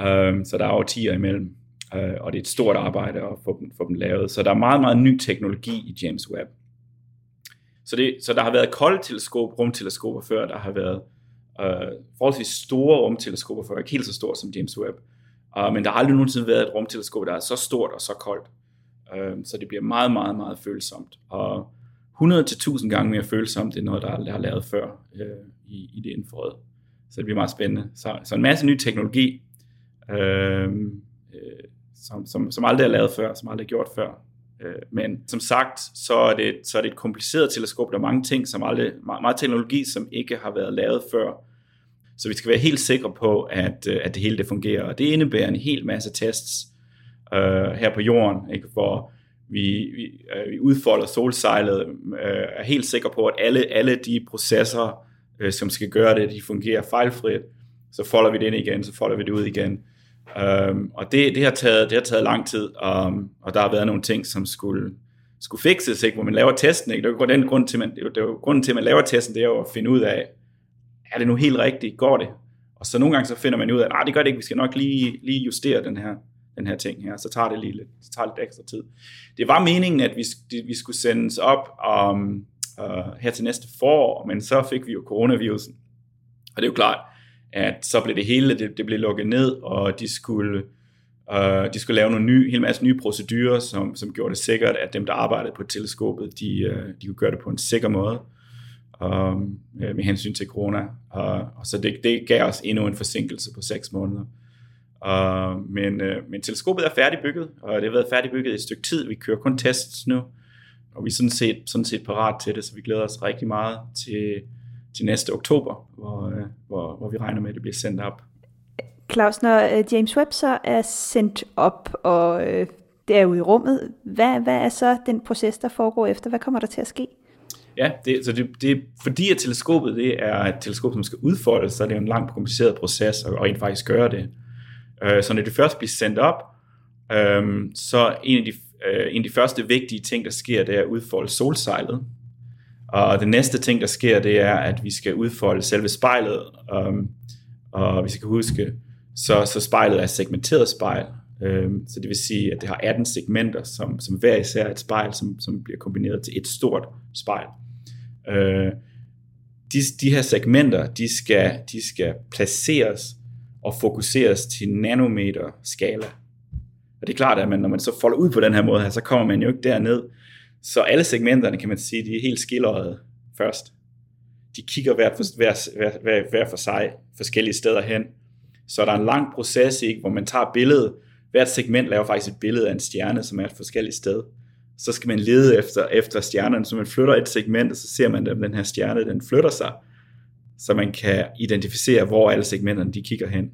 Um, så der er årtier imellem. Uh, og det er et stort arbejde at få dem, få dem lavet. Så der er meget, meget ny teknologi i James Webb. Så, det, så der har været kolde teleskop, rumteleskoper før, der har været øh, forholdsvis store rumteleskoper før, ikke helt så store som James Webb. Uh, men der har aldrig nogensinde været et rumteleskop, der er så stort og så koldt. Uh, så det bliver meget, meget, meget følsomt. Og 100 til 1000 gange mere følsomt end noget, der er lavet før uh, i, i det infrarøde. Så det bliver meget spændende. Så, så en masse ny teknologi, uh, uh, som, som, som aldrig er lavet før, som aldrig er gjort før. Men som sagt, så er, det, så er det et kompliceret teleskop. Der er mange ting, som aldrig, meget, meget teknologi, som ikke har været lavet før. Så vi skal være helt sikre på, at, øh, at det hele det fungerer. Og det indebærer en hel masse tests øh, her på jorden, ikke? hvor vi, vi, øh, vi udfolder solsejlet, øh, er helt sikre på, at alle, alle de processer, øh, som skal gøre det, de fungerer fejlfrit. Så folder vi det ind igen, så folder vi det ud igen. Um, og det, det, har taget, det har taget lang tid, um, og der har været nogle ting, som skulle, skulle fikses, ikke? hvor man laver testen. Ikke? Det er jo den grund til, man, det er jo grunden til, at man laver testen, det er jo at finde ud af, er det nu helt rigtigt? Går det? Og så nogle gange så finder man ud af, at det gør det ikke, vi skal nok lige, lige justere den her, den her ting her, så tager det lige lidt, så tager lidt ekstra tid. Det var meningen, at vi, vi skulle sendes op um, uh, her til næste forår, men så fik vi jo coronavirusen. Og det er jo klart, at så blev det hele, det, det blev lukket ned, og de skulle Uh, de skulle lave nogle nye, hel masse nye procedurer, som, som gjorde det sikkert, at dem, der arbejdede på teleskopet, de, uh, de kunne gøre det på en sikker måde øh, med hensyn til corona. Uh, og så det, det gav os endnu en forsinkelse på seks måneder. Øh, men, øh, men teleskopet er færdigbygget, og det har været færdigbygget i et stykke tid. Vi kører kun tests nu, og vi er sådan set, sådan set parat til det, så vi glæder os rigtig meget til, til næste oktober, hvor, øh, hvor, hvor vi regner med, at det bliver sendt op. Claus, når øh, James Webb så er sendt op, og øh, det er ude i rummet, hvad, hvad er så den proces, der foregår efter? Hvad kommer der til at ske? Ja, det, så det, det, fordi at teleskopet det er et teleskop, som skal udfoldes, så er det jo en lang kompliceret proces at rent faktisk gøre det. Uh, så når det først bliver sendt op, um, så en af, de, uh, en af de første vigtige ting, der sker, det er at udfolde solsejlet. Og den næste ting, der sker, det er, at vi skal udfolde selve spejlet. Um, og hvis I kan huske, så, så spejlet er segmenteret spejl. Um, så det vil sige, at det har 18 segmenter, som, som hver især et spejl, som, som bliver kombineret til et stort spejl. Øh, de, de her segmenter, de skal, de skal placeres og fokuseres til nanometer skala. Og det er klart, at man, når man så folder ud på den her måde her, så kommer man jo ikke derned. Så alle segmenterne, kan man sige, de er helt skilleret først. De kigger hver for, hver, hver, hver, hver for sig forskellige steder hen. Så der er en lang proces, ikke, hvor man tager billedet. Hvert segment laver faktisk et billede af en stjerne, som er et forskelligt sted. Så skal man lede efter, efter stjernerne, så man flytter et segment, og så ser man, at den her stjerne den flytter sig så man kan identificere, hvor alle segmenterne de kigger hen.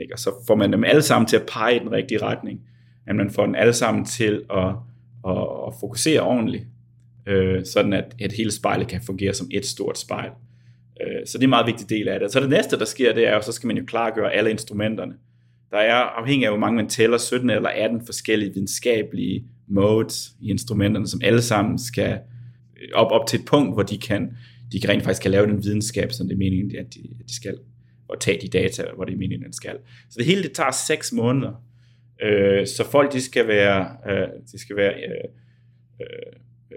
Ikke? Og så får man dem alle sammen til at pege i den rigtige retning. At man får dem alle sammen til at, at, at fokusere ordentligt, øh, sådan at et hele spejlet kan fungere som et stort spejl. Øh, så det er en meget vigtig del af det. Så det næste, der sker, det er jo, så skal man jo klargøre alle instrumenterne. Der er, afhængig af hvor mange man tæller, 17 eller 18 forskellige videnskabelige modes i instrumenterne, som alle sammen skal øh, op, op til et punkt, hvor de kan de kan rent faktisk kan lave den videnskab, som det er meningen, at de, at de skal, og tage de data, hvor det er meningen, at de skal. Så det hele det tager seks måneder. Øh, så folk de skal være, øh, de skal være øh, øh,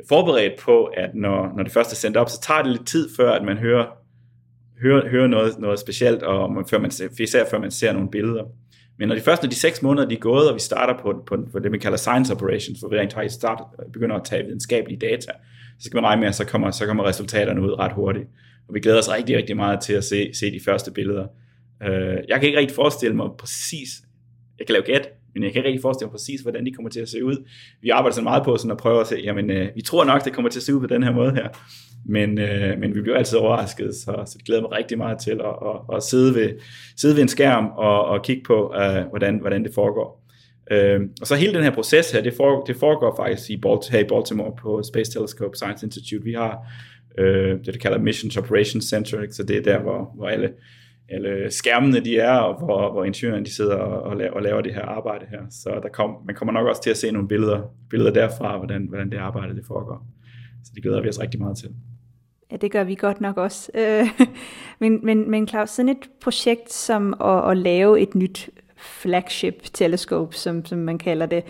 forberedt på, at når, når det først er sendt op, så tager det lidt tid før, at man hører, hører, hører noget, noget specielt, og man, før man, især før man ser nogle billeder. Men når de første når de seks måneder de er gået, og vi starter på, på, på det, man kalder science operations, hvor vi rent faktisk starter, begynder at tage videnskabelige data, så skal man regne med, at så kommer, så kommer resultaterne ud ret hurtigt. Og vi glæder os rigtig, rigtig meget til at se, se de første billeder. Uh, jeg kan ikke rigtig forestille mig præcis, jeg kan lave gæt, men jeg kan ikke rigtig forestille mig præcis, hvordan de kommer til at se ud. Vi arbejder så meget på sådan at prøve at se, jamen uh, vi tror nok, det kommer til at se ud på den her måde her. Men, øh, men vi bliver altid overrasket, så, så det glæder mig rigtig meget til at, at, at sidde, ved, sidde ved en skærm og, og kigge på, øh, hvordan, hvordan det foregår. Øh, og så hele den her proces her, det, foregår, det foregår faktisk i Balt- her i Baltimore på Space Telescope Science Institute. Vi har øh, det, der kalder Missions Operations Center, ikke? så det er der, hvor, hvor alle, alle skærmene de er, og hvor, hvor ingeniørerne de sidder og, og, laver, og laver det her arbejde her. Så der kom, man kommer nok også til at se nogle billeder, billeder derfra, hvordan, hvordan det arbejde det foregår. Så det glæder vi os rigtig meget til. Ja, det gør vi godt nok også. Øh, men, men, men Claus, sådan et projekt som at, at lave et nyt flagship teleskop, som, som man kalder det.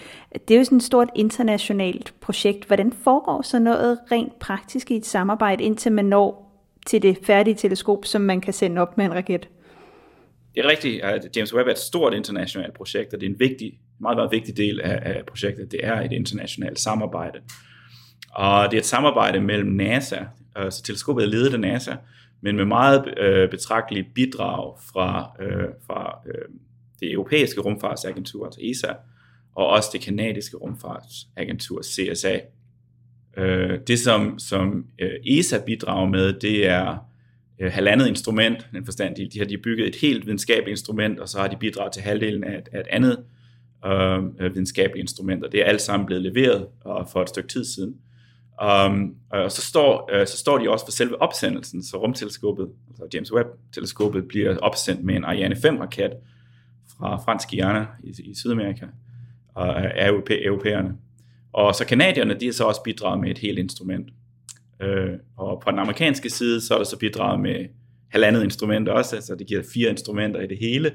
Det er jo sådan et stort internationalt projekt. Hvordan foregår så noget rent praktisk i et samarbejde, indtil man når til det færdige teleskop, som man kan sende op med en raket? Det er rigtigt, at James Webb er et stort internationalt projekt, og det er en vigtig, meget, meget vigtig del af, af projektet. Det er et internationalt samarbejde. Og det er et samarbejde mellem NASA, Øh, så teleskopet er ledet af NASA, men med meget øh, betragtelige bidrag fra, øh, fra øh, det europæiske rumfartsagentur, altså ESA, og også det kanadiske rumfartsagentur, CSA. Øh, det, som, som øh, ESA bidrager med, det er øh, halvandet instrument, en forstand, de, de har de bygget et helt videnskabeligt instrument, og så har de bidraget til halvdelen af, af et andet øh, videnskabeligt instrument, og det er alt sammen blevet leveret og for et stykke tid siden. Um, øh, og så står, uh, så står de også for selve opsendelsen, så rumteleskopet, altså James Webb-teleskopet, bliver opsendt med en Ariane 5-raket, fra fransk Guyana i, i Sydamerika, og af europæerne. Og så kanadierne, de har så også bidraget med et helt instrument. Øh, og på den amerikanske side, så er der så bidraget med halvandet instrument også, altså det giver fire instrumenter i det hele.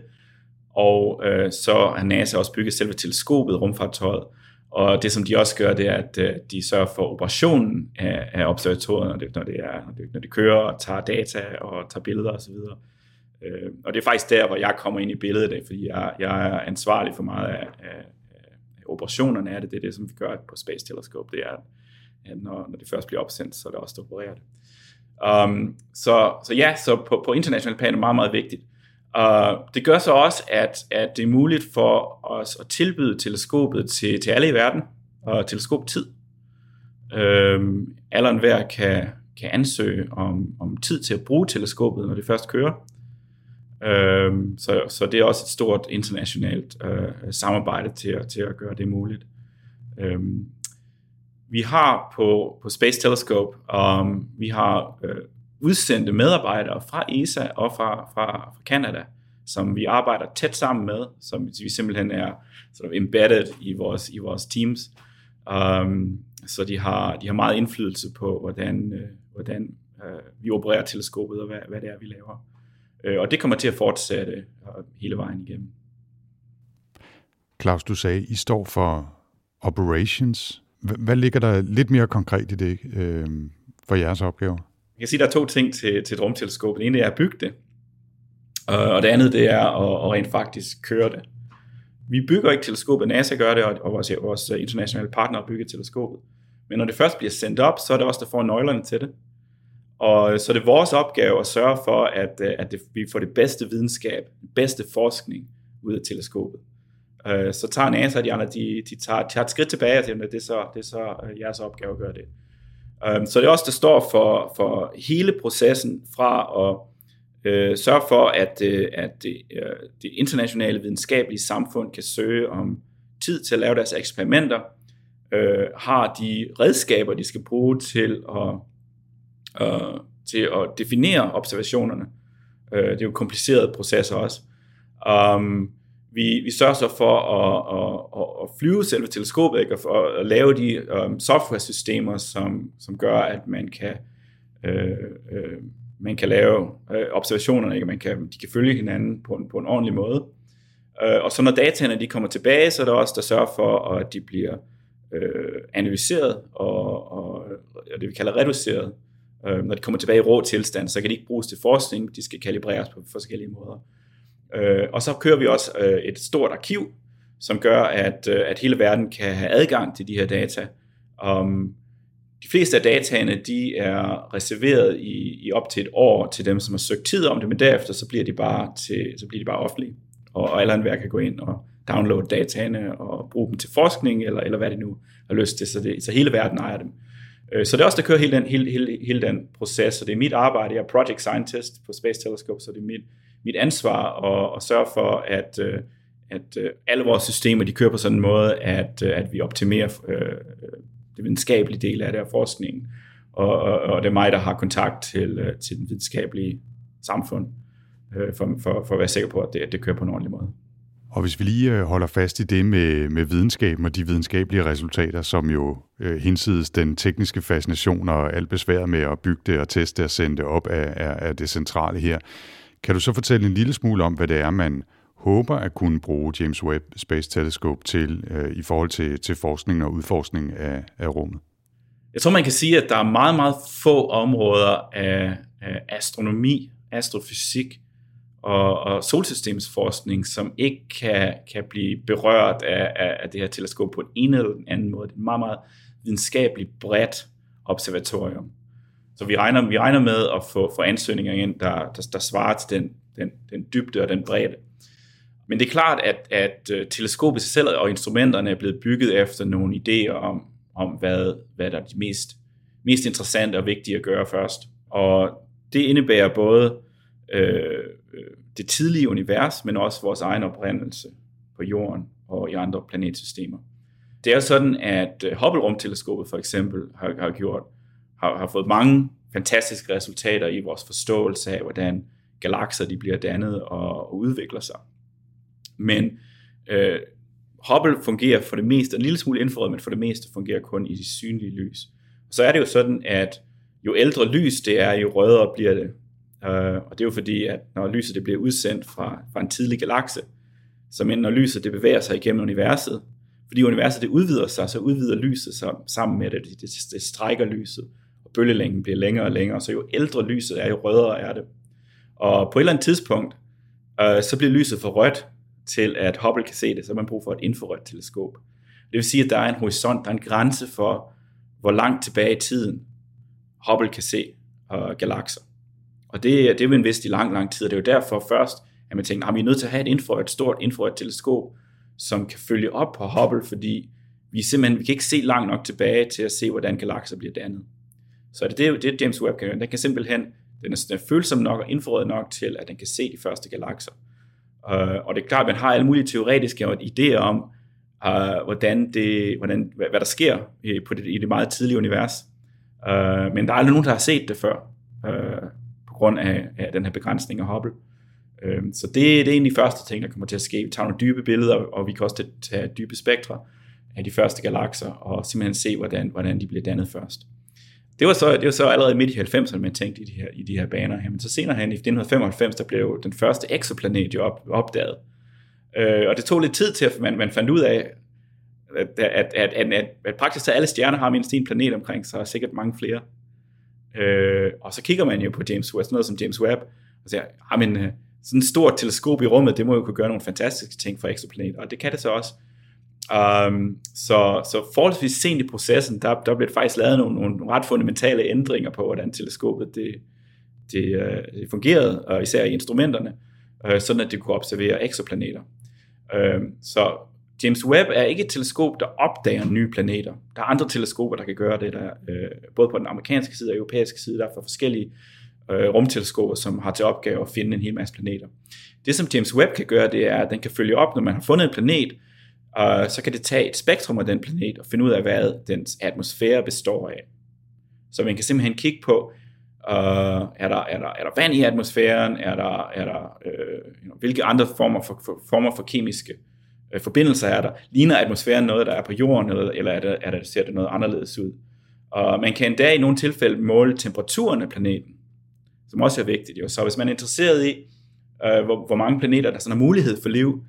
Og øh, så har NASA også bygget selve teleskopet, rumfartøjet. Og det, som de også gør, det er, at øh, de sørger for operationen af, af observatoriet, når det, når, det er, når, det, når det kører og tager data og tager billeder osv. Øh, og det er faktisk der, hvor jeg kommer ind i billedet af, fordi jeg, jeg er ansvarlig for meget af, af, af operationerne af det. Det er det, som vi gør på Space Telescope. Det er, at når, når det først bliver opsendt, så er det også der opererer det. Um, så, så ja, så på, på international plan er det meget, meget vigtigt. Og det gør så også, at, at det er muligt for os at tilbyde teleskopet til, til alle i verden, og teleskoptid. Øhm, alle hver kan, kan ansøge om, om tid til at bruge teleskopet, når det først kører. Øhm, så, så det er også et stort internationalt øh, samarbejde til, til at gøre det muligt. Øhm, vi har på, på Space Telescope, um, vi har øh, udsendte medarbejdere fra ESA og fra, fra, fra Canada, som vi arbejder tæt sammen med, som vi simpelthen er sort of embedded i vores, i vores teams. Um, så de har, de har meget indflydelse på, hvordan, uh, hvordan uh, vi opererer teleskopet og hvad, hvad det er, vi laver. Uh, og det kommer til at fortsætte uh, hele vejen igennem. Claus, du sagde, I står for operations. Hvad ligger der lidt mere konkret i det øh, for jeres opgaver? Jeg kan sige, at der er to ting til, til et rumteleskop. Det ene er at bygge det, øh, og det andet det er at, at rent faktisk køre det. Vi bygger ikke teleskopet, NASA gør det, og vores, vores internationale partnere bygger teleskopet. Men når det først bliver sendt op, så er det også der får nøglerne til det. Og øh, så er det vores opgave at sørge for, at, øh, at det, vi får det bedste videnskab, den bedste forskning ud af teleskopet. Så tager NASA og de andre, de, de tager, tager et skridt tilbage og siger, at det er så, det er så jeres opgave at gøre det. Um, så det er også, der står for, for hele processen fra at øh, sørge for, at, øh, at det, øh, det internationale videnskabelige samfund kan søge om tid til at lave deres eksperimenter, øh, har de redskaber, de skal bruge til at, øh, til at definere observationerne. Øh, det er jo komplicerede processer også. Um, vi, vi sørger så for at, at, at flyve selve teleskopet ikke? og for at lave de um, software-systemer, som, som gør, at man kan, øh, øh, man kan lave øh, observationerne, ikke? Man kan, de kan følge hinanden på en, på en ordentlig måde. Øh, og så når dataene de kommer tilbage, så er der også der sørger for, at de bliver øh, analyseret og, og, og det vi kalder reduceret. Øh, når de kommer tilbage i rå tilstand, så kan de ikke bruges til forskning, de skal kalibreres på forskellige måder. Øh, Øh, og så kører vi også øh, et stort arkiv, som gør, at, øh, at hele verden kan have adgang til de her data. Um, de fleste af dataene, de er reserveret i, i op til et år til dem, som har søgt tid om det, men derefter så bliver de bare, til, så bliver de bare offentlige. Og, og alle andre kan gå ind og downloade dataene og bruge dem til forskning, eller, eller hvad de nu har lyst til, så, det, så hele verden ejer dem. Øh, så det er også, der kører hele den, hele, hele, hele den proces, og det er mit arbejde. Jeg er project scientist på Space Telescope, så det er mit, mit ansvar at, at sørge for, at, øh, at øh, alle vores systemer de kører på sådan en måde, at, øh, at vi optimerer øh, det videnskabelige del af det af forskningen. Og, og, og det er mig, der har kontakt til, til den videnskabelige samfund, øh, for, for, for at være sikker på, at det, at det kører på en ordentlig måde. Og hvis vi lige holder fast i det med, med videnskaben og de videnskabelige resultater, som jo øh, hinsides den tekniske fascination og alt besvær med at bygge det og teste og sende det op er, er, er det centrale her, kan du så fortælle en lille smule om, hvad det er, man håber at kunne bruge James Webb Space Telescope til øh, i forhold til, til forskning og udforskning af, af rummet? Jeg tror, man kan sige, at der er meget, meget få områder af, af astronomi, astrofysik og, og solsystemsforskning, som ikke kan, kan blive berørt af, af, af det her teleskop på en ene eller den anden måde. Det er en meget, meget videnskabeligt bredt observatorium. Så vi regner, vi regner med at få, få ansøgninger ind, der, der, der svarer til den, den, den dybde og den bredde. Men det er klart, at, at øh, teleskopet selv og instrumenterne er blevet bygget efter nogle idéer om, om hvad, hvad der er det mest, mest interessante og vigtige at gøre først. Og det indebærer både øh, det tidlige univers, men også vores egen oprindelse på jorden og i andre planetsystemer. Det er sådan, at øh, Hubble-rumteleskopet for eksempel har, har gjort har, har fået mange fantastiske resultater i vores forståelse af, hvordan galakser de bliver dannet og, og udvikler sig. Men øh, Hubble fungerer for det meste, en lille smule infrarød, men for det meste fungerer kun i de synlige lys. Og så er det jo sådan, at jo ældre lys det er, jo rødere bliver det. Øh, og det er jo fordi, at når lyset det bliver udsendt fra, fra en tidlig galakse, så men når lyset det bevæger sig igennem universet, fordi universet det udvider sig, så udvider lyset sig sammen med det, det, det, det strækker lyset og bølgelængden bliver længere og længere, så jo ældre lyset er, jo rødere er det. Og på et eller andet tidspunkt, øh, så bliver lyset for rødt til, at Hubble kan se det, så man brug for et infrarødt teleskop. Det vil sige, at der er en horisont, der er en grænse for, hvor langt tilbage i tiden Hubble kan se øh, galakser. Og det, det er en vist i lang, lang tid, og det er jo derfor først, at man tænker, at vi er nødt til at have et, infrarødt, et stort infrarødt teleskop, som kan følge op på Hubble, fordi vi simpelthen vi kan ikke se langt nok tilbage til at se, hvordan galakser bliver dannet. Så det er det, det James Webb kan gøre. Den kan simpelthen, den er, den er følsom nok og infrarød nok til, at den kan se de første galakser. Uh, og det er klart, at man har alle mulige teoretiske idéer om, uh, hvordan det, hvordan, hvad, hvad der sker i, på det, i det meget tidlige univers. Uh, men der er aldrig nogen, der har set det før, uh, på grund af, af den her begrænsning af Hubble. Uh, så det, det er en af de første ting, der kommer til at ske. Vi tager nogle dybe billeder, og vi kan også tage dybe spektre af de første galakser, og simpelthen se, hvordan, hvordan de bliver dannet først. Det var så, det var så allerede midt i 90'erne, man tænkte i de her, i de her baner. Men så senere hen i 1995, der blev den første exoplanet jo op, opdaget. Øh, og det tog lidt tid til, at man, man fandt ud af, at, at, at, at, at, at praktisk talt alle stjerner har mindst en planet omkring sig, og sikkert mange flere. Øh, og så kigger man jo på James Webb, sådan noget som James Webb, og siger, ah, men, øh, sådan et stort teleskop i rummet, det må jo kunne gøre nogle fantastiske ting for exoplanet. og det kan det så også. Um, så, så forholdsvis sent i processen, der, der blev faktisk lavet nogle, nogle ret fundamentale ændringer på, hvordan teleskopet det, det, øh, det fungerede, og især i instrumenterne, uh, sådan at det kunne observere eksoplaneter. Uh, så James Webb er ikke et teleskop, der opdager nye planeter. Der er andre teleskoper, der kan gøre det, der, uh, både på den amerikanske side og europæiske side, der er for forskellige uh, rumteleskoper, som har til opgave at finde en hel masse planeter. Det, som James Webb kan gøre, det er, at den kan følge op, når man har fundet en planet, og så kan det tage et spektrum af den planet og finde ud af, hvad dens atmosfære består af. Så man kan simpelthen kigge på, uh, er, der, er, der, er der vand i atmosfæren, er der, er der uh, hvilke andre former for, for, former for kemiske uh, forbindelser er der. Ligner atmosfæren noget, der er på jorden, eller, eller er det, er det, ser det noget anderledes ud? Og man kan endda i nogle tilfælde måle temperaturen af planeten, som også er vigtigt. Jo. Så hvis man er interesseret i, uh, hvor, hvor mange planeter der sådan har mulighed for liv,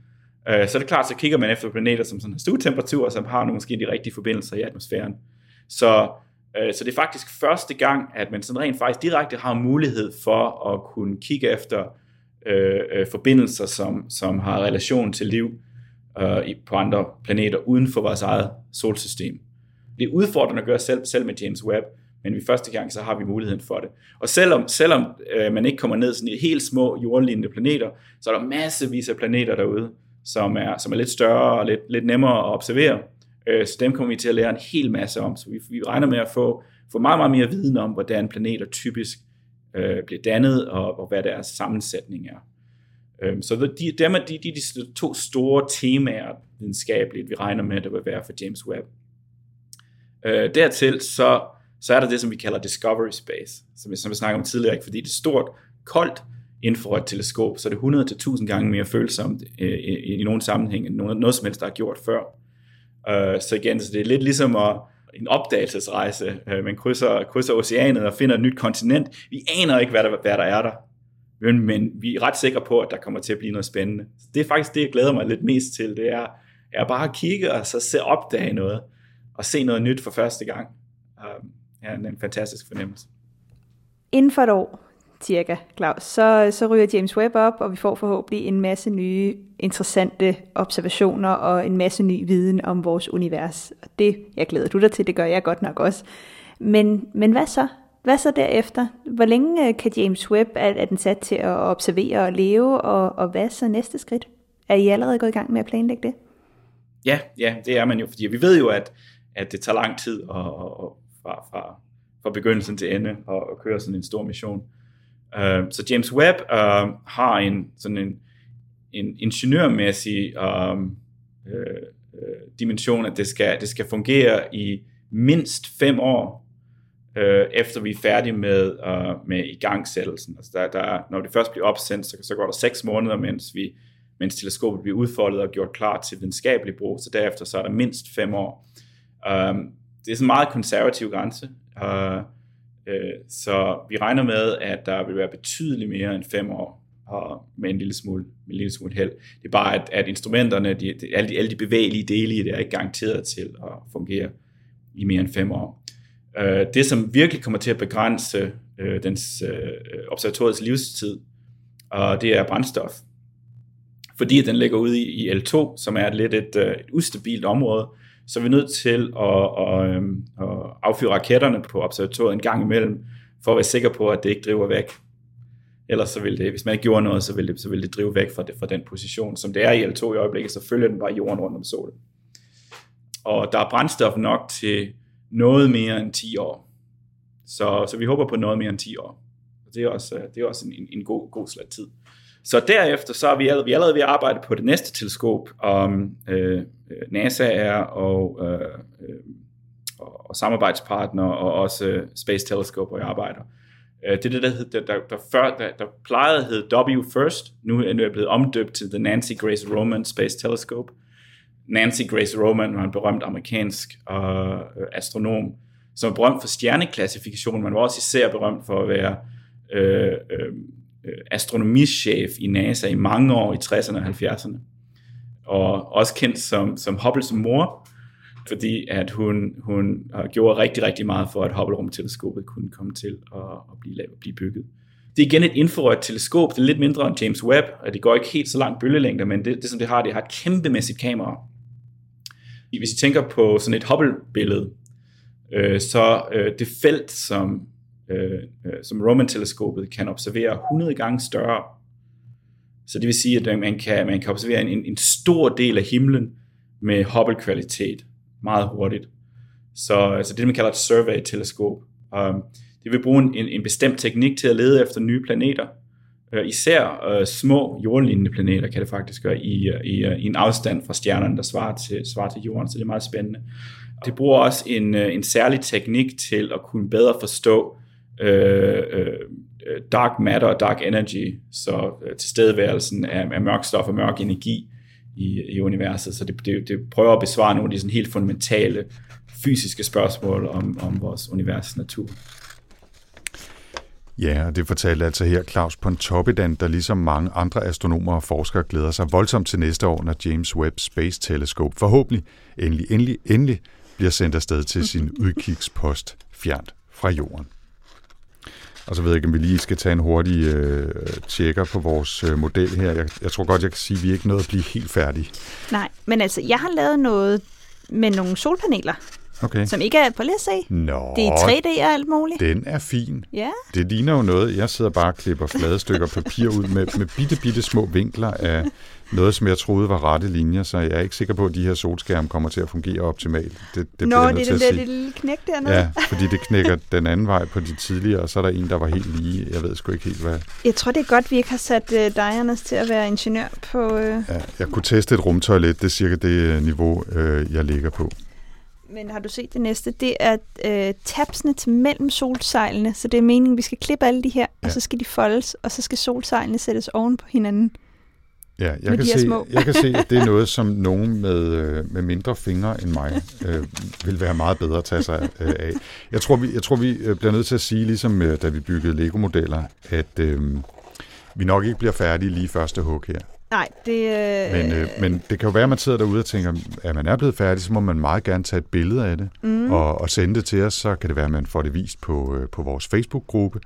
Øh, så er det klart, så kigger man efter planeter, som sådan har stuetemperatur, som har nogle, måske de rigtige forbindelser i atmosfæren. Så, øh, så det er faktisk første gang, at man sådan rent faktisk direkte har mulighed for at kunne kigge efter øh, øh, forbindelser, som, som har relation til liv øh, på andre planeter uden for vores eget solsystem. Det er udfordrende at gøre selv, selv med James Webb, men vi første gang, så har vi muligheden for det. Og selvom, selvom øh, man ikke kommer ned sådan i helt små jordlignende planeter, så er der massevis af planeter derude, som er, som er lidt større og lidt, lidt nemmere at observere. Øh, så dem kommer vi til at lære en hel masse om. Så vi, vi regner med at få, få meget, meget mere viden om, hvordan planeter typisk øh, bliver dannet, og, og hvad deres sammensætning er. Øh, så de, dem er de, de, de to store temaer videnskabeligt, vi regner med, der vil være for James Webb. Øh, dertil så, så er der det, som vi kalder Discovery Space, som, som vi snakkede om tidligere, ikke? fordi det er stort, koldt, infrarødt teleskop, så det er 100-1000 gange mere følsomt øh, i, i nogle sammenhæng end noget, noget som helst, der er gjort før. Øh, så igen, så det er lidt ligesom at, en opdagelsesrejse. Øh, man krydser, krydser oceanet og finder et nyt kontinent. Vi aner ikke, hvad der, hvad der er der. Men, men vi er ret sikre på, at der kommer til at blive noget spændende. Så det er faktisk det, jeg glæder mig lidt mest til. Det er, er bare at kigge og så se opdage noget. Og se noget nyt for første gang. Øh, ja, det er en fantastisk fornemmelse. Inden for et år, cirka, Claus, så, så ryger James Webb op, og vi får forhåbentlig en masse nye interessante observationer og en masse ny viden om vores univers. Og det, jeg glæder du dig til, det gør jeg godt nok også. Men, men hvad så? Hvad så derefter? Hvor længe øh, kan James Webb, er, er den sat til at observere og leve, og, og hvad så næste skridt? Er I allerede gået i gang med at planlægge det? Ja, ja, det er man jo, fordi vi ved jo, at, at det tager lang tid at, at, fra, fra, fra begyndelsen til ende at, at køre sådan en stor mission. Øh, så James Webb øh, har en sådan en, en ingeniørmæssig øh, øh, dimension, at det skal, det skal fungere i mindst fem år, øh, efter vi er færdige med, øh, med igangsættelsen. Altså der, der, når det først bliver opsendt, så, så går der seks måneder, mens, vi, mens teleskopet bliver udfoldet og gjort klar til videnskabelig brug, så derefter så er der mindst fem år. Øh, det er sådan en meget konservativ grænse. Øh, Øh, så vi regner med, at der vil være betydeligt mere end fem år og med en lille smule, med en lille smule held. Det er bare, at, at instrumenterne, de, alle, de, alle de bevægelige dele i det, er ikke garanteret til at fungere i mere end fem år. Øh, det, som virkelig kommer til at begrænse øh, dens øh, observatoriets livstid, og det er brændstof. Fordi den ligger ude i, i L2, som er lidt et, øh, et ustabilt område, så er vi nødt til at, at, øhm, at affyre raketterne på observatoriet en gang imellem, for at være sikker på, at det ikke driver væk. Ellers så vil det, hvis man ikke gjorde noget, så vil det, så vil det drive væk fra, det, fra den position. Som det er i L2 i øjeblikket, så følger den bare jorden rundt om solen. Og der er brændstof nok til noget mere end 10 år. Så, så vi håber på noget mere end 10 år. Det er også, øh, det er også en, en god, god slat tid. Så derefter så er vi allerede, vi er allerede ved at arbejde på det næste teleskop, om øh, NASA er og, øh, øh, og, og samarbejdspartner og også øh, Space Telescope, hvor jeg arbejder. Øh, det er det, der, hed, der, der, der, før, der, der plejede at hedde W First, nu er jeg blevet omdøbt til The Nancy Grace Roman Space Telescope. Nancy Grace Roman var en berømt amerikansk øh, astronom, som er berømt for stjerneklassifikation, men var også især berømt for at være øh, øh, Øh, astronomichef i NASA i mange år i 60'erne og 70'erne. Og også kendt som, som Hubbles mor, fordi at hun, hun gjorde rigtig, rigtig meget for, at Hubble-rumteleskopet kunne komme til at, at blive, lavet, blive bygget. Det er igen et infrarødt teleskop, det er lidt mindre end James Webb, og det går ikke helt så langt bølgelængder, men det, det som det har, det har et kæmpemæssigt kamera. Hvis I tænker på sådan et Hubble-billede, øh, så øh, det felt, som, Øh, øh, som Roman-teleskopet kan observere 100 gange større. Så det vil sige, at man kan, man kan observere en, en stor del af himlen med Hubble-kvalitet meget hurtigt. Så altså det, man kalder et survey-teleskop. Um, det vil bruge en, en bestemt teknik til at lede efter nye planeter. Uh, især uh, små jordlignende planeter kan det faktisk gøre i, uh, i, uh, i en afstand fra stjernerne, der svarer til, svarer til jorden, så det er meget spændende. Det bruger også en, en særlig teknik til at kunne bedre forstå Øh, øh, dark matter og dark energy, så uh, tilstedeværelsen af, af mørk stof og mørk energi i, i universet. Så det, det, det prøver at besvare nogle af de sådan helt fundamentale fysiske spørgsmål om, om vores univers natur. Ja, og det fortalte altså her Claus Pontoppidan, der ligesom mange andre astronomer og forskere glæder sig voldsomt til næste år, når James Webb Space Telescope forhåbentlig endelig, endelig, endelig bliver sendt afsted til sin udkigspost fjernt fra jorden. Og så ved jeg ikke, om vi lige skal tage en hurtig øh, tjekker på vores øh, model her. Jeg, jeg tror godt, jeg kan sige, at vi er ikke nået at blive helt færdige. Nej, men altså, jeg har lavet noget med nogle solpaneler, Okay. som ikke er på lige at se. Nå, Det er 3D og alt muligt. den er fin. Ja, Det ligner jo noget, jeg sidder bare og klipper flade stykker papir ud med, med bitte, bitte små vinkler af noget, som jeg troede var rette linjer, så jeg er ikke sikker på, at de her solskærme kommer til at fungere optimalt. Det, det Nå, det er den at der lille knæk dernede. Ja, fordi det knækker den anden vej på de tidligere, og så er der en, der var helt lige. Jeg ved sgu ikke helt, hvad... Jeg tror, det er godt, vi ikke har sat uh, dig, Anders, til at være ingeniør på... Uh... Ja, jeg kunne teste et rumtoilet, det er cirka det øh, niveau, øh, jeg ligger på. Men har du set det næste? Det er uh, tabsene til mellem solsejlene, så det er meningen, vi skal klippe alle de her. Ja. og så skal de foldes, og så skal solsejlene sættes oven på hinanden. Ja, jeg kan, se, små. jeg kan se, at det er noget, som nogen med, øh, med mindre fingre end mig øh, vil være meget bedre at tage sig øh, af. Jeg tror, vi, jeg tror, vi øh, bliver nødt til at sige, ligesom øh, da vi byggede Lego-modeller, at øh, vi nok ikke bliver færdige lige første hug her. Nej, det... Uh... Men, øh, men det kan jo være, at man sidder derude og tænker, at man er blevet færdig, så må man meget gerne tage et billede af det mm, og, og sende det til os. Så kan det være, at man får det vist på, øh, på vores Facebook-gruppe.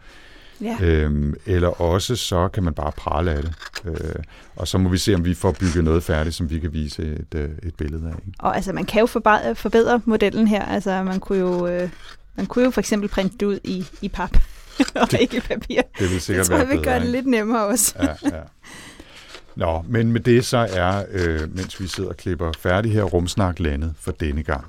Ja. Øhm, eller også så kan man bare prale af det. Øh, og så må vi se, om vi får bygget noget færdigt, som vi kan vise et, øh, et billede af. Ikke? Og altså, man kan jo forbedre, forbedre modellen her. Altså, man kunne jo, øh, man kunne jo for eksempel printe det ud i, i pap, og Det- ikke i papir. Det vil sikkert Det tror jeg være vil gøre bedre. det lidt nemmere også. Ja, ja. Nå, men med det så er, øh, mens vi sidder og klipper færdig her, rumsnak landet for denne gang.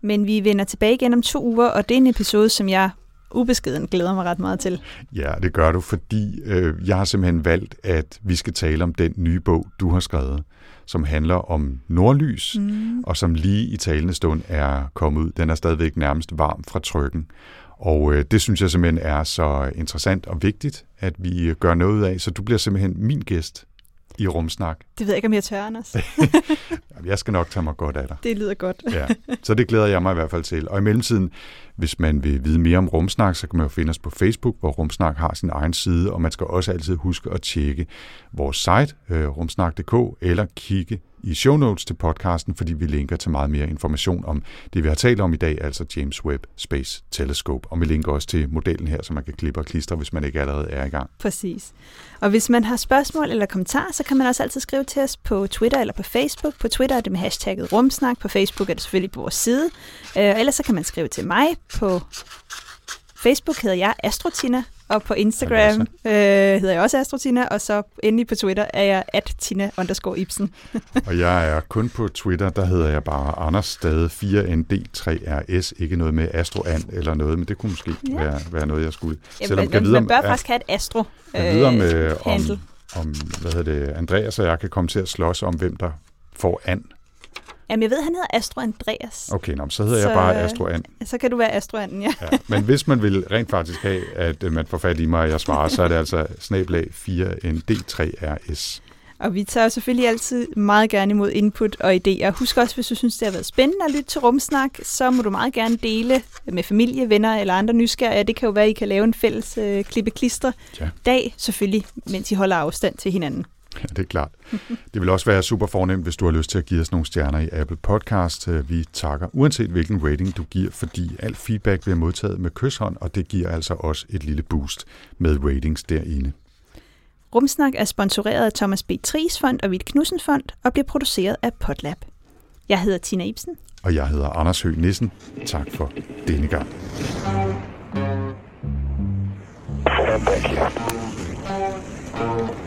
Men vi vender tilbage igen om to uger, og det er en episode, som jeg ubeskeden glæder mig ret meget til. Ja, det gør du, fordi øh, jeg har simpelthen valgt, at vi skal tale om den nye bog, du har skrevet, som handler om nordlys, Mm. og som lige i talende stund er kommet ud. Den er stadigvæk nærmest varm fra trykken. Og øh, det synes jeg simpelthen er så interessant og vigtigt, at vi øh, gør noget af, så du bliver simpelthen min gæst i Rumsnak. Det ved jeg ikke, om jeg tør, Anders. Jeg skal nok tage mig godt af dig. Det lyder godt. Ja. Så det glæder jeg mig i hvert fald til. Og i mellemtiden, hvis man vil vide mere om Rumsnak, så kan man jo finde os på Facebook, hvor Rumsnak har sin egen side, og man skal også altid huske at tjekke vores site, øh, rumsnak.dk, eller kigge i show notes til podcasten, fordi vi linker til meget mere information om det, vi har talt om i dag, altså James Webb Space Telescope. Og vi linker også til modellen her, så man kan klippe og klistre, hvis man ikke allerede er i gang. Præcis. Og hvis man har spørgsmål eller kommentarer, så kan man også altid skrive til os på Twitter eller på Facebook. På Twitter er det med hashtagget rumsnak, på Facebook er det selvfølgelig på vores side. Øh, ellers så kan man skrive til mig på Facebook hedder jeg Astrotina, og på Instagram øh, hedder jeg også Astrotina, og så endelig på Twitter er jeg at Tina underscore Ibsen. og jeg er kun på Twitter, der hedder jeg bare Anders Stade 4ND3RS, ikke noget med Astroan eller noget, men det kunne måske ja. være, være noget, jeg skulle. Jamen, Selvom, man, man bør faktisk have et Astro Jeg ved om, øh, om, om, hvad hedder det, Andreas og jeg kan komme til at slås om, hvem der får an Jamen, jeg ved, han hedder Astro Andreas. Okay, nå, så hedder så, jeg bare Astro And. Så kan du være Astro Anden, ja. ja. Men hvis man vil rent faktisk have, at øh, man får fat i mig, og jeg svarer, så er det altså snablag 4ND3RS. Og vi tager selvfølgelig altid meget gerne imod input og idéer. Husk også, hvis du synes, det har været spændende at lytte til Rumsnak, så må du meget gerne dele med familie, venner eller andre nysgerrige. Det kan jo være, at I kan lave en fælles øh, klippe-klister ja. dag, selvfølgelig, mens I holder afstand til hinanden. Ja, det er klart. Det vil også være super fornemt, hvis du har lyst til at give os nogle stjerner i Apple Podcast. Øh, vi takker uanset hvilken rating du giver, fordi alt feedback bliver modtaget med kyshånd, og det giver altså også et lille boost med ratings derinde. Rumsnak er sponsoreret af Thomas B. Tries Fond og Vidt Knudsen Fond og bliver produceret af Potlab. Jeg hedder Tina Ibsen. Og jeg hedder Anders Høgh Nissen. Tak for denne gang. Thank you.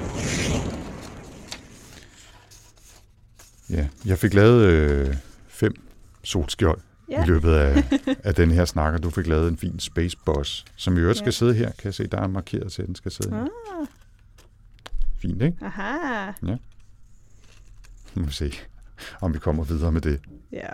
Ja, jeg fik lavet øh, fem solskjold ja. i løbet af, af den her snak, og du fik lavet en fin Space Boss, som i øvrigt ja. skal sidde her. Kan jeg se, der er markeret til, at den skal sidde her. Ah. Fint, ikke? Aha. Ja. Nu må vi se, om vi kommer videre med det. Ja.